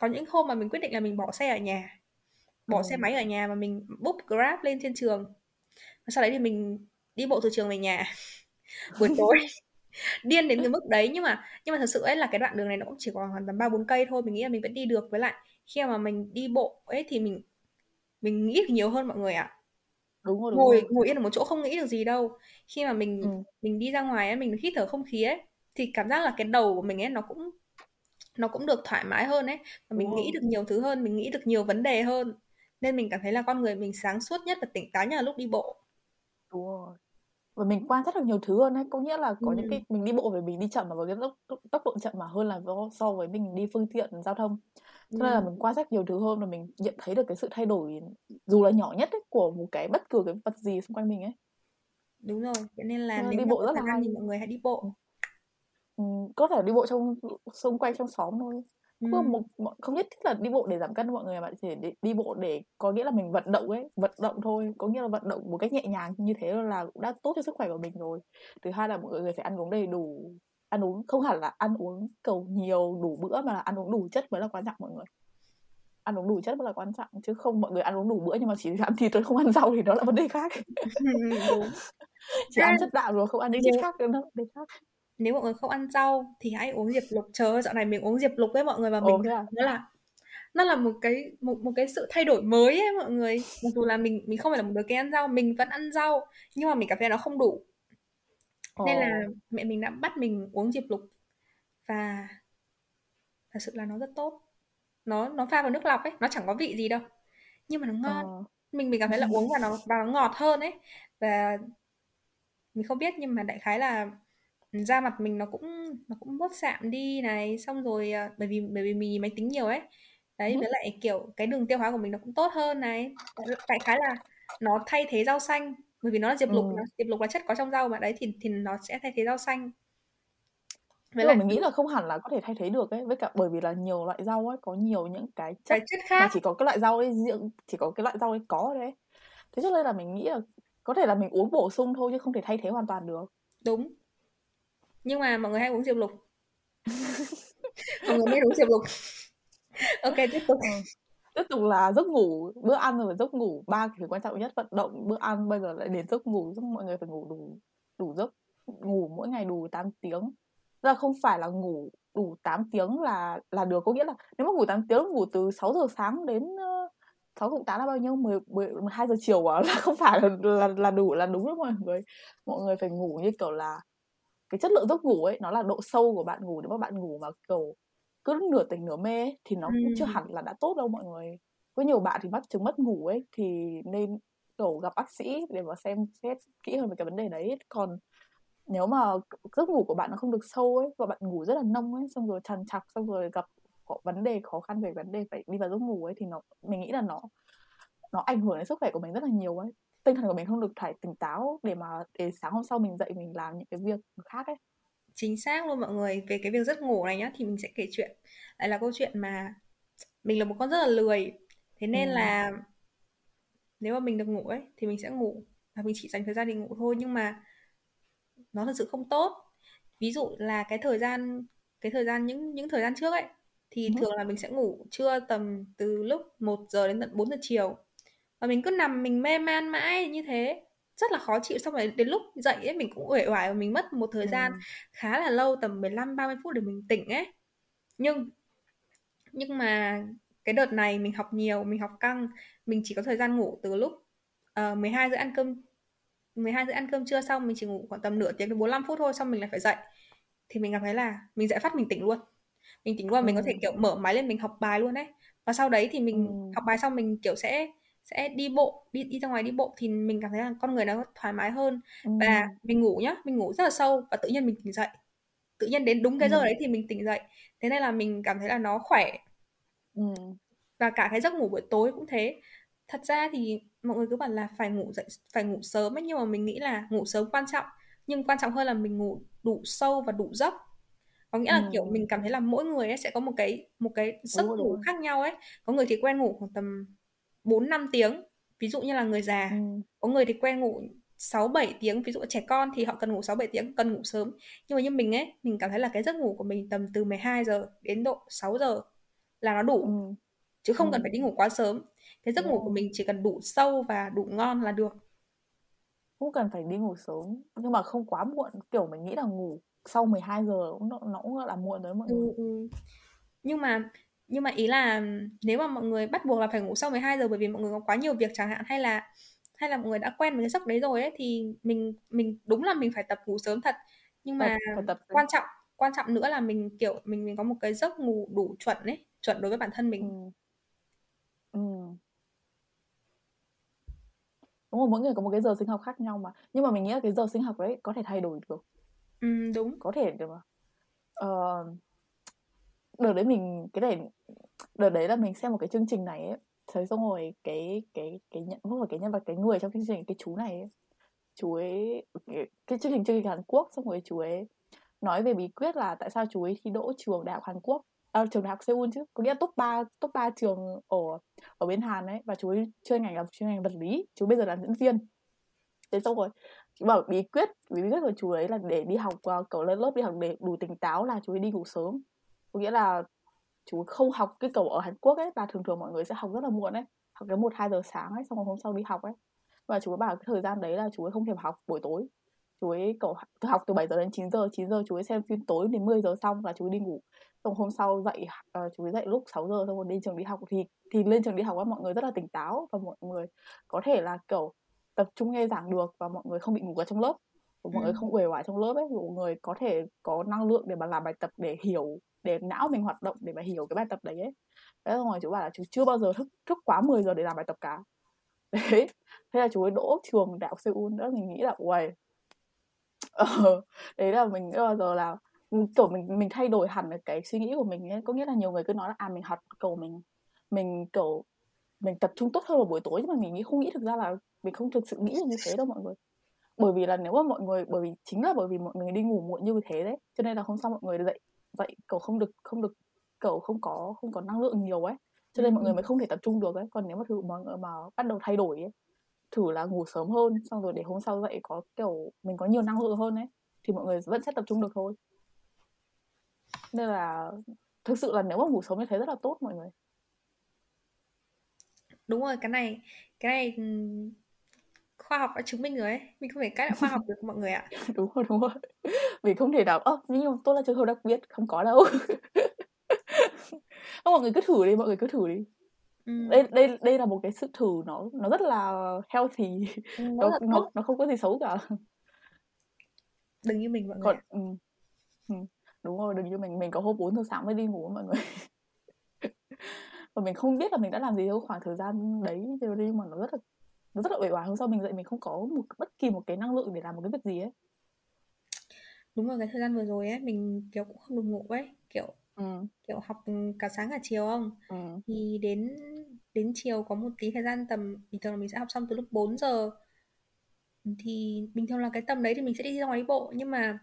S1: có những hôm mà mình quyết định là mình bỏ xe ở nhà. Bỏ ừ. xe máy ở nhà và mình book grab lên trên trường. Và sau đấy thì mình đi bộ từ trường về nhà. <laughs> Buổi tối. Điên đến cái mức đấy. Nhưng mà nhưng mà thật sự ấy là cái đoạn đường này nó cũng chỉ còn khoảng tầm ba bốn cây thôi. Mình nghĩ là mình vẫn đi được. Với lại khi mà mình đi bộ ấy thì mình mình nghĩ nhiều hơn mọi người ạ. À.
S2: đúng rồi, đúng
S1: ngồi
S2: rồi.
S1: ngồi yên ở một chỗ không nghĩ được gì đâu. Khi mà mình ừ. mình đi ra ngoài ấy mình hít thở không khí ấy thì cảm giác là cái đầu của mình ấy nó cũng nó cũng được thoải mái hơn ấy. Và mình nghĩ được nhiều thứ hơn mình nghĩ được nhiều vấn đề hơn. Nên mình cảm thấy là con người mình sáng suốt nhất và tỉnh táo nhất là lúc đi bộ.
S2: Đúng rồi. Và mình quan sát được nhiều thứ hơn ấy. Có nghĩa là có ừ. những cái mình đi bộ về mình đi chậm mà với cái tốc, tốc độ chậm mà hơn là so với mình đi phương tiện giao thông. Cho nên là mình quan sát nhiều thứ hơn và mình nhận thấy được cái sự thay đổi dù là nhỏ nhất ấy, của một cái bất cứ cái vật gì xung quanh mình ấy.
S1: Đúng rồi. Cho nên là nếu đi bộ rất là hay thì mọi người hãy đi bộ
S2: có thể đi bộ trong xung quanh trong xóm thôi. Không, một, một, không nhất thiết là đi bộ để giảm cân mọi người mà chỉ để đi bộ để có nghĩa là mình vận động ấy vận động thôi. Có nghĩa là vận động một cách nhẹ nhàng như thế là cũng đã tốt cho sức khỏe của mình rồi. Thứ hai là mọi người phải ăn uống đầy đủ ăn uống không hẳn là ăn uống cầu nhiều đủ bữa mà là ăn uống đủ chất mới là quan trọng mọi người. Ăn uống đủ chất mới là quan trọng chứ không mọi người ăn uống đủ bữa nhưng mà chỉ ăn thịt rồi không ăn rau thì đó là vấn đề khác. <laughs> Chỉ ăn chất đạm rồi không ăn những chất khác nữa vấn đề khác
S1: nếu mọi người không ăn rau thì hãy uống diệp lục. Chờ dạo này mình uống diệp lục với mọi người và mình
S2: à?
S1: nó là nó là một cái một một cái sự thay đổi mới ấy mọi người. Mặc dù là mình mình không phải là một đứa kén ăn rau mình vẫn ăn rau nhưng mà mình cảm thấy nó không đủ. Ồ. nên là mẹ mình đã bắt mình uống diệp lục. Và thật sự là nó rất tốt. Nó nó pha vào nước lọc ấy nó chẳng có vị gì đâu. Nhưng mà nó ngon. Ồ. mình mình cảm thấy là uống và nó và nó ngọt hơn ấy. Và mình không biết nhưng mà đại khái là da mặt mình nó cũng nó cũng bớt sạm đi này xong rồi à, bởi vì bởi vì mình nhìn máy tính nhiều ấy. Đấy với lại kiểu cái đường tiêu hóa của mình nó cũng tốt hơn này. Đại khái là nó thay thế rau xanh bởi vì nó là diệp lục ừ. diệp lục là chất có trong rau mà. Đấy thì thì nó sẽ thay thế rau xanh.
S2: Với lại mình nghĩ là không hẳn là có thể thay thế được ấy với cả bởi vì là nhiều loại rau ấy có nhiều những cái chất, cái chất khác. mà chỉ có cái loại rau ấy riêng chỉ có cái loại rau ấy có đấy thế cho nên là mình nghĩ là có thể là mình uống bổ sung thôi chứ không thể thay thế hoàn toàn được.
S1: Đúng nhưng mà mọi người hay uống diệp lục. Mọi người nên uống diệp lục. Ok tiếp tục. Ừ.
S2: Tiếp tục là giấc ngủ. Bữa ăn rồi giấc ngủ. Ba cái quan trọng nhất vận động bữa ăn bây giờ lại đến giấc ngủ. Giúp mọi người phải ngủ đủ đủ giấc. Ngủ mỗi ngày đủ 8 tiếng. Ra không phải là ngủ đủ 8 tiếng là là được. Có nghĩa là nếu mà ngủ 8 tiếng ngủ từ 6 giờ sáng đến 6 cộng 8 là bao nhiêu? 10, 10 12 giờ chiều à? <laughs> Là không phải là, là là đủ là đúng đó mọi người. Mọi người phải ngủ như kiểu là cái chất lượng giấc ngủ ấy nó là độ sâu của bạn ngủ. Nếu mà bạn ngủ mà kiểu cứ nửa tỉnh nửa mê ấy, thì nó cũng chưa hẳn là đã tốt đâu mọi người. Có nhiều bạn thì mắc chứng mất ngủ ấy thì nên kiểu gặp bác sĩ để mà xem xét kỹ hơn về cái vấn đề đấy. Còn nếu mà giấc ngủ của bạn nó không được sâu ấy và bạn ngủ rất là nông ấy xong rồi trằn trọc xong rồi gặp có vấn đề khó khăn về vấn đề phải đi vào giấc ngủ ấy thì nó mình nghĩ là nó nó ảnh hưởng đến sức khỏe của mình rất là nhiều ấy tinh thần của mình không được phải tỉnh táo để mà để sáng hôm sau mình dậy mình làm những cái việc khác ấy.
S1: Chính xác luôn mọi người về cái việc giấc ngủ này nhá thì mình sẽ kể chuyện. Lại là câu chuyện mà mình là một con rất là lười. Thế nên ừ. là nếu mà mình được ngủ ấy thì mình sẽ ngủ và mình chỉ dành thời gian để ngủ thôi. Nhưng mà nó thật sự không tốt. Ví dụ là cái thời gian cái thời gian những những thời gian trước ấy thì ừ. thường là mình sẽ ngủ trưa tầm từ lúc 1 giờ đến tận 4 giờ chiều và mình cứ nằm mình mê man mãi như thế rất là khó chịu xong rồi đến lúc dậy ấy mình cũng uể oải và mình mất một thời gian ừ. khá là lâu tầm 15 30 phút để mình tỉnh ấy nhưng nhưng mà cái đợt này mình học nhiều mình học căng mình chỉ có thời gian ngủ từ lúc uh, 12 giờ ăn cơm 12 giờ ăn cơm trưa xong mình chỉ ngủ khoảng tầm nửa tiếng đến 45 phút thôi xong mình lại phải dậy thì mình cảm thấy là mình dậy phát mình tỉnh luôn mình tỉnh luôn ừ. mình có thể kiểu mở máy lên mình học bài luôn đấy và sau đấy thì mình ừ. học bài xong mình kiểu sẽ sẽ đi bộ đi đi ra ngoài đi bộ thì mình cảm thấy là con người nó thoải mái hơn. Ừ. và mình ngủ nhá mình ngủ rất là sâu và tự nhiên mình tỉnh dậy. Tự nhiên đến đúng cái giờ ừ. đấy thì mình tỉnh dậy. Thế nên là mình cảm thấy là nó khỏe. Ừ. và cả cái giấc ngủ buổi tối cũng thế. Thật ra thì mọi người cứ bảo là phải ngủ dậy phải ngủ sớm ấy nhưng mà mình nghĩ là ngủ sớm quan trọng. Nhưng quan trọng hơn là mình ngủ đủ sâu và đủ giấc. Có nghĩa là ừ. kiểu mình cảm thấy là mỗi người ấy sẽ có một cái một cái giấc ngủ khác nhau ấy. Có người thì quen ngủ khoảng tầm 4 5 tiếng ví dụ như là người già ừ. có người thì quen ngủ 6 7 tiếng ví dụ trẻ con thì họ cần ngủ 6 7 tiếng cần ngủ sớm nhưng mà như mình ấy mình cảm thấy là cái giấc ngủ của mình tầm từ 12 giờ đến độ 6 giờ là nó đủ ừ. chứ không ừ. cần phải đi ngủ quá sớm cái giấc ngủ của mình chỉ cần đủ sâu và đủ ngon là được
S2: không cần phải đi ngủ sớm nhưng mà không quá muộn kiểu mình nghĩ là ngủ sau 12 giờ nó, nó cũng là muộn đấy mọi ừ, người ừ.
S1: nhưng mà nhưng mà ý là nếu mà mọi người bắt buộc là phải ngủ sau 12 giờ bởi vì mọi người có quá nhiều việc chẳng hạn hay là hay là mọi người đã quen với cái giấc đấy rồi ấy thì mình mình đúng là mình phải tập ngủ sớm thật. Nhưng mà tập, tập quan trọng quan trọng nữa là mình kiểu mình mình có một cái giấc ngủ đủ chuẩn ấy chuẩn đối với bản thân mình. Ừ. Ừ.
S2: Đúng rồi mỗi người có một cái giờ sinh học khác nhau mà. Nhưng mà mình nghĩ là cái giờ sinh học đấy có thể thay đổi được.
S1: Ừ, đúng.
S2: Có thể được mà ờ, đợt đấy mình cái này đợt đấy là mình xem một cái chương trình này ấy. Thấy xong rồi cái cái cái nhận không phải cái nhân vật cái người trong chương trình cái chú này ấy, chú ấy cái, cái chương trình chương trình Hàn Quốc xong rồi chú ấy nói về bí quyết là tại sao chú ấy thi đỗ trường đại học Hàn Quốc à, trường đại học Seoul chứ có nghĩa là top 3 top 3 trường ở ở bên Hàn ấy. Và chú ấy chuyên ngành là chuyên ngành vật lý chú bây giờ là diễn viên. Thế xong rồi chú bảo bí quyết bí quyết của chú ấy là để đi học à, cậu lên lớp đi học để đủ tỉnh táo là chú ấy đi ngủ sớm có nghĩa là chú không học cái cầu ở Hàn Quốc ấy và thường thường mọi người sẽ học rất là muộn ấy học đến một hai giờ sáng ấy xong rồi hôm sau đi học ấy. Và chú ấy bảo cái thời gian đấy là chú ấy không thể học buổi tối. Chú ấy cậu học từ 7 giờ đến 9 giờ 9 giờ chú ấy xem phim tối đến 10 giờ xong là chú ấy đi ngủ. Xong hôm sau dậy uh, chú ấy dậy lúc 6 giờ xong rồi đi trường đi học. Thì thì lên trường đi học á mọi người rất là tỉnh táo và mọi người có thể là kiểu tập trung nghe giảng được và mọi người không bị ngủ ở trong lớp và mọi ừ. người không uể oải trong lớp ấy mọi người có thể có năng lượng để mà làm bài tập để hiểu để não mình hoạt động để mà hiểu cái bài tập đấy ấy. Thế rồi chú bảo là chú chưa bao giờ thức thức quá 10 giờ để làm bài tập cả. <laughs> Đấy. Thế là chú ấy đỗ trường đại học Seoul nữa mình nghĩ là uầy. Ờ, đấy là mình bao giờ là kiểu mình mình thay đổi hẳn cái suy nghĩ của mình ấy. Có nghĩa là nhiều người cứ nói là à mình học cầu mình mình kiểu mình tập trung tốt hơn vào buổi tối nhưng mà mình nghĩ không nghĩ thực ra là mình không thực sự nghĩ như thế đâu mọi người bởi vì là nếu mà mọi người bởi vì chính là bởi vì mọi người đi ngủ muộn như thế đấy cho nên là hôm sau mọi người dậy dậy cầu không được không được cầu không có không có năng lượng nhiều ấy cho nên ừ. mọi người mới không thể tập trung được ấy. Còn nếu mà thử mà mà bắt đầu thay đổi ấy thử là ngủ sớm hơn xong rồi để hôm sau dậy có kiểu mình có nhiều năng lượng hơn ấy thì mọi người vẫn sẽ tập trung được thôi. Nên là thực sự là nếu mà ngủ sớm như thế rất là tốt mọi người.
S1: Đúng rồi cái này cái này khoa học đã chứng minh rồi ấy. Mình không thể cãi lại khoa học được mọi người ạ. <laughs>
S2: Đúng rồi đúng rồi. <laughs> Mình không thể nào ơ nhưng mà tôi là trường hợp đặc biệt không có đâu. <laughs> Không mọi người cứ thử đi mọi người cứ thử đi. Ừ. đây đây đây là một cái sự thử nó nó rất là healthy. Ừ, nó, nó, nó nó không có gì xấu cả.
S1: Đừng như mình mọi người Còn, ừ.
S2: Ừ. Đúng rồi đừng như mình. Mình có hôm 4 giờ sáng mới đi ngủ mọi người. Và mình không biết là mình đã làm gì trong khoảng thời gian đấy nhưng mà nó rất là nó rất là uể oải hôm sau mình dậy mình không có một bất kỳ một cái năng lượng để làm một cái việc gì ấy.
S1: Đúng rồi cái thời gian vừa rồi ấy mình kiểu cũng không được ngủ ấy kiểu ừ. kiểu học cả sáng cả chiều không? Ừ. thì đến đến chiều có một tí thời gian tầm bình thường là mình sẽ học xong từ lúc 4 giờ. Thì bình thường là cái tầm đấy thì mình sẽ đi ra ngoài đi bộ nhưng mà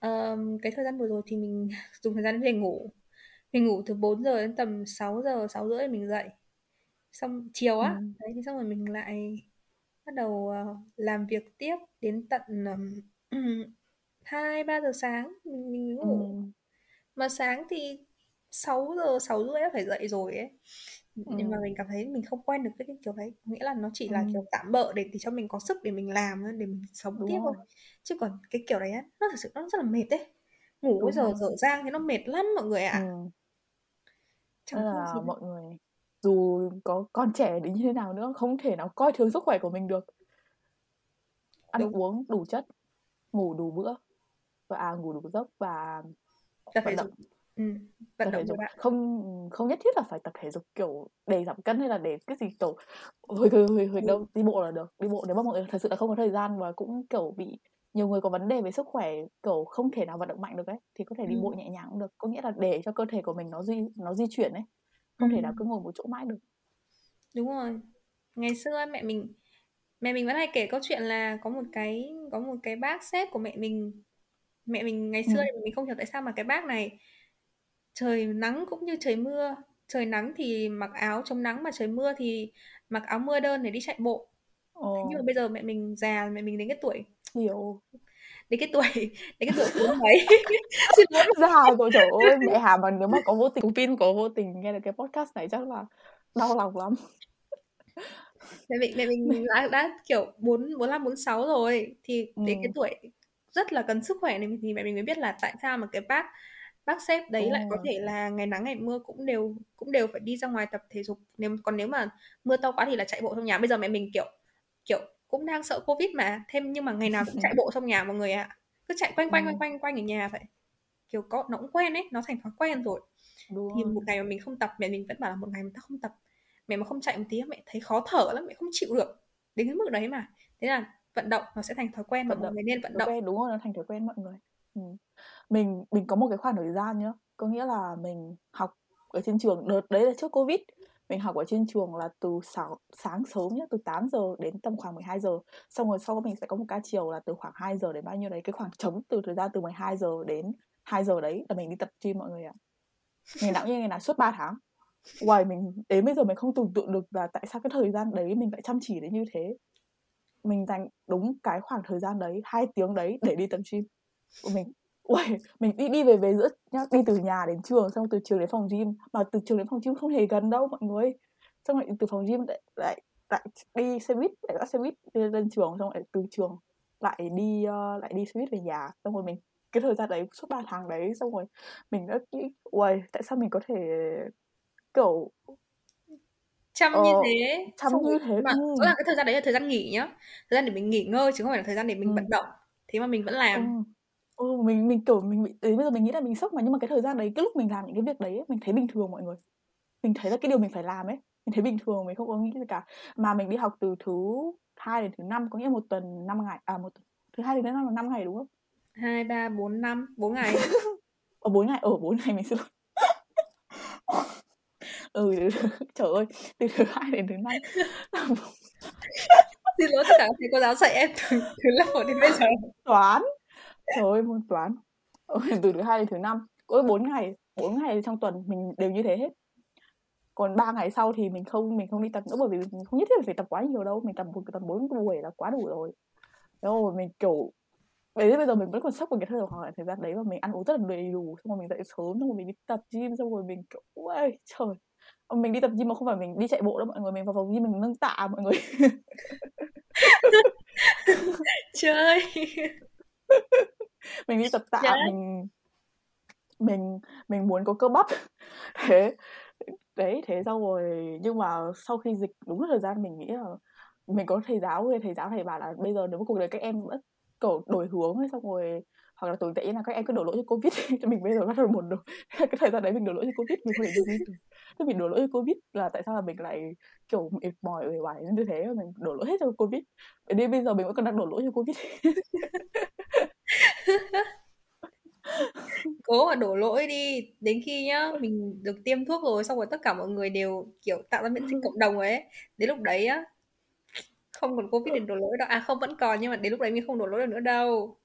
S1: um, cái thời gian vừa rồi thì mình <laughs> dùng thời gian để ngủ. Mình ngủ từ 4 giờ đến tầm 6 giờ 6 rưỡi mình dậy xong chiều á ừ. đấy thì xong rồi mình lại bắt đầu uh, làm việc tiếp đến tận <clears throat> hai um, ba giờ sáng mình, mình ngủ ừ. mà sáng thì 6 giờ 6 rưỡi đã phải dậy rồi ấy ừ. nhưng mà mình cảm thấy mình không quen được với cái kiểu đấy nghĩa là nó chỉ là ừ. kiểu tạm bợ để, để cho mình có sức để mình làm để mình sống Đúng tiếp rồi. thôi chứ còn cái kiểu đấy á nó thật sự nó rất là mệt đấy ngủ bây giờ dở dang thì nó mệt lắm mọi người ạ à. ừ.
S2: Chẳng là mọi người dù có con trẻ đến như thế nào nữa không thể nào coi thường sức khỏe của mình được. Ăn Đúng. uống đủ chất ngủ đủ bữa. Và à, ngủ đủ giấc và
S1: tập thể dục. Ừ,
S2: vận động dục. không không nhất thiết là phải tập thể dục kiểu để giảm cân hay là để cái gì kiểu hồi hồi hồi, hồi ừ. đâu đi bộ là được. Đi bộ nếu mà mọi người thật sự là không có thời gian và cũng kiểu bị nhiều người có vấn đề về sức khỏe kiểu không thể nào vận động mạnh được ấy thì có thể đi ừ. bộ nhẹ nhàng cũng được. Có nghĩa là để cho cơ thể của mình nó di nó di chuyển ấy không ừ. thể nào cứ ngồi một chỗ mãi được
S1: đúng rồi ngày xưa mẹ mình mẹ mình vẫn hay kể câu chuyện là có một cái có một cái bác sếp của mẹ mình mẹ mình ngày xưa ừ. thì mình không hiểu tại sao mà cái bác này trời nắng cũng như trời mưa trời nắng thì mặc áo chống nắng mà trời mưa thì mặc áo mưa đơn để đi chạy bộ Ồ. nhưng mà bây giờ mẹ mình già mẹ mình đến cái tuổi
S2: hiểu
S1: đến cái tuổi <laughs> đến cái tuổi bốn <laughs> mấy. <laughs>
S2: Xin lỗi già rồi trời ơi mẹ hà mà nếu mà có vô tình pin có vô tình nghe được cái podcast này chắc là đau lòng lắm.
S1: Mẹ mình mẹ mình đã, đã kiểu bốn bốn năm bốn sáu rồi thì ừ. đến cái tuổi rất là cần sức khỏe này thì mẹ mình mới biết là tại sao mà cái bác bác sếp đấy oh. lại có thể là ngày nắng ngày mưa cũng đều cũng đều phải đi ra ngoài tập thể dục. Nếu còn nếu mà mưa to quá thì là chạy bộ trong nhà. Bây giờ mẹ mình kiểu kiểu cũng đang sợ covid mà. Thêm nhưng mà ngày nào cũng chạy <laughs> bộ trong nhà mọi người ạ. À. cứ chạy quanh quanh quanh quanh quanh ở nhà vậy. Kiểu có nó cũng quen ấy nó thành thói quen rồi. Đúng thì một ngày mà mình không tập mẹ mình vẫn bảo là một ngày mà ta không tập. Mẹ mà không chạy một tí mẹ thấy khó thở lắm mẹ không chịu được. Đến cái mức đấy mà. Thế là vận động nó sẽ thành thói quen và mọi người nên vận động.
S2: quen, đúng rồi nó thành thói quen mọi người. Ừ. mình mình có một cái khoảng thời gian nhá. Có nghĩa là mình học ở trên trường đợt đấy là trước covid mình học ở trên trường là từ sáng, sáng sớm nhá từ 8 giờ đến tầm khoảng 12 giờ. Xong rồi sau đó mình sẽ có một ca chiều là từ khoảng 2 giờ đến bao nhiêu đấy cái khoảng trống từ thời gian từ 12 giờ đến 2 giờ đấy là mình đi tập gym mọi người ạ. Ngày nào như ngày nào suốt 3 tháng. Ngoài mình đến bây giờ mình không tưởng tượng được là tại sao cái thời gian đấy mình lại chăm chỉ đến như thế. Mình dành đúng cái khoảng thời gian đấy hai tiếng đấy để đi tập gym. Của mình. Uầy, mình đi đi về về giữa nhá đi từ nhà đến trường xong từ trường đến phòng gym. Mà từ trường đến phòng gym không hề gần đâu mọi người. Xong rồi từ phòng gym lại lại, lại đi xe buýt lại bắt xe buýt đi lên trường xong lại từ trường lại đi uh, lại đi xe buýt về nhà. Xong rồi mình cái thời gian đấy suốt 3 tháng đấy xong rồi mình đã nghĩ uầy tại sao mình có thể kiểu
S1: chăm ờ, như thế?
S2: chăm như thế?
S1: mà ừ. là cái thời gian đấy là thời gian nghỉ nhá. Thời gian để mình nghỉ ngơi chứ không phải là thời gian để mình ừ. vận động. Thế mà mình vẫn làm.
S2: Ừ. ừ mình mình kiểu mình bị đến bây giờ mình nghĩ là mình sốc mà nhưng mà cái thời gian đấy cái lúc mình làm những cái việc đấy mình thấy bình thường mọi người. Mình thấy là cái điều mình phải làm ấy mình thấy bình thường mình không có nghĩ gì cả. Mà mình đi học từ thứ hai đến thứ năm có nghĩa một tuần năm ngày à một thứ hai đến thứ năm là năm ngày đúng không?
S1: Hai ba bốn năm bốn ngày.
S2: Ở <laughs> bốn ngày ở bốn ngày mình xin lỗi <laughs> ừ trời ơi từ thứ hai đến thứ năm. <laughs>
S1: Xin lỗi tất cả thầy cô giáo dạy em từ thứ lớp đến bây giờ.
S2: Toán trời ơi, môn toán. Ờ, <laughs> từ thứ hai đến thứ năm. Có bốn ngày bốn ngày trong tuần mình đều như thế hết. Còn ba ngày sau thì mình không mình không đi tập nữa bởi vì mình không nhất thiết phải tập quá nhiều đâu. Mình tập một, tập bốn buổi là quá đủ rồi. Rồi, mình, kiểu đấy bây giờ mình vẫn còn sốc một cái thời khoảng thời gian đấy mà mình ăn uống rất là đầy đủ, xong rồi mình dậy sớm, xong rồi mình đi tập gym, xong rồi mình, kiểu ôi trời. Ờ, mình đi tập gym mà không phải mình đi chạy bộ đâu mọi người, mình vào phòng gym mình nâng tạ mọi người. <laughs> <laughs>
S1: Chơi
S2: mình đi tập tạ Chết. mình mình mình muốn có cơ bắp. <laughs> Thế đấy thế xong rồi nhưng mà sau khi dịch đúng thời gian mình nghĩ là mình có thầy giáo thầy giáo thầy bảo là bây giờ nếu mà cuộc đời các em vẫn kiểu đổi hướng hay xong rồi hoặc là tồi tệ là các em cứ đổ lỗi cho covid cho <laughs> mình bây giờ bắt đầu buồn được <laughs> cái thời gian đấy mình đổ lỗi cho covid mình không thể được gì thế mình đổ lỗi cho covid là tại sao là mình lại kiểu mệt mỏi uể oải như thế? Mình đổ lỗi hết cho covid. Đến bây giờ mình vẫn còn đang đổ lỗi cho covid <laughs>
S1: cố mà đổ lỗi đi. Đến khi nhá mình được tiêm thuốc rồi xong rồi tất cả mọi người đều kiểu tạo ra miễn dịch cộng đồng ấy. Đến lúc đấy á không còn covid để đổ lỗi đâu. À không vẫn còn nhưng mà đến lúc đấy mình không đổ lỗi được nữa đâu.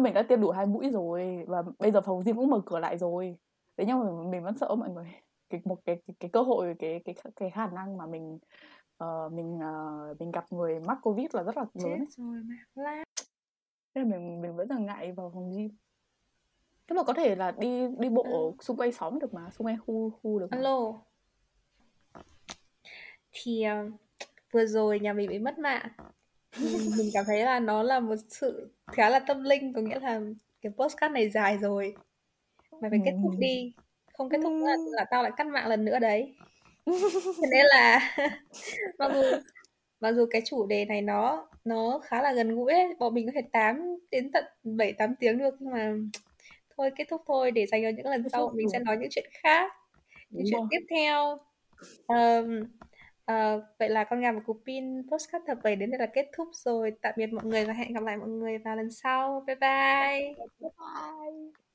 S2: Mình đã tiêm đủ hai mũi rồi và bây giờ phòng gym cũng mở cửa lại rồi. Thế nhưng mà mình vẫn sợ mọi người. Cái một cái cái, cái cơ hội cái cái cái khả năng mà mình uh, mình uh, mình gặp người mắc covid là rất là lớn
S1: rồi mà
S2: nên là mình mình vẫn là ngại vào phòng gym. Thế mà có thể là đi đi bộ à. xung quanh xóm được mà xung quanh khu khu được
S1: mà. alo. Thì uh, vừa rồi nhà mình bị mất mạng. <laughs> Mình cảm thấy là nó là một sự khá là tâm linh có nghĩa là cái postcard này dài rồi. Mày phải kết thúc đi. Không kết thúc là, là tao lại cắt mạng lần nữa đấy. <laughs> Thế nên là <laughs> mặc dù mặc dù cái chủ đề này nó nó khá là gần gũi ấy. bọn mình có thể tám đến tận 7 8 tiếng được. Nhưng mà thôi kết thúc thôi để dành cho những lần sau mình sẽ nói những chuyện khác những chuyện tiếp theo. Um, uh, vậy là con gà và cục pin postcard tập 7 đến đây là kết thúc rồi. Tạm biệt mọi người và hẹn gặp lại mọi người vào lần sau. Bye bye, bye, bye.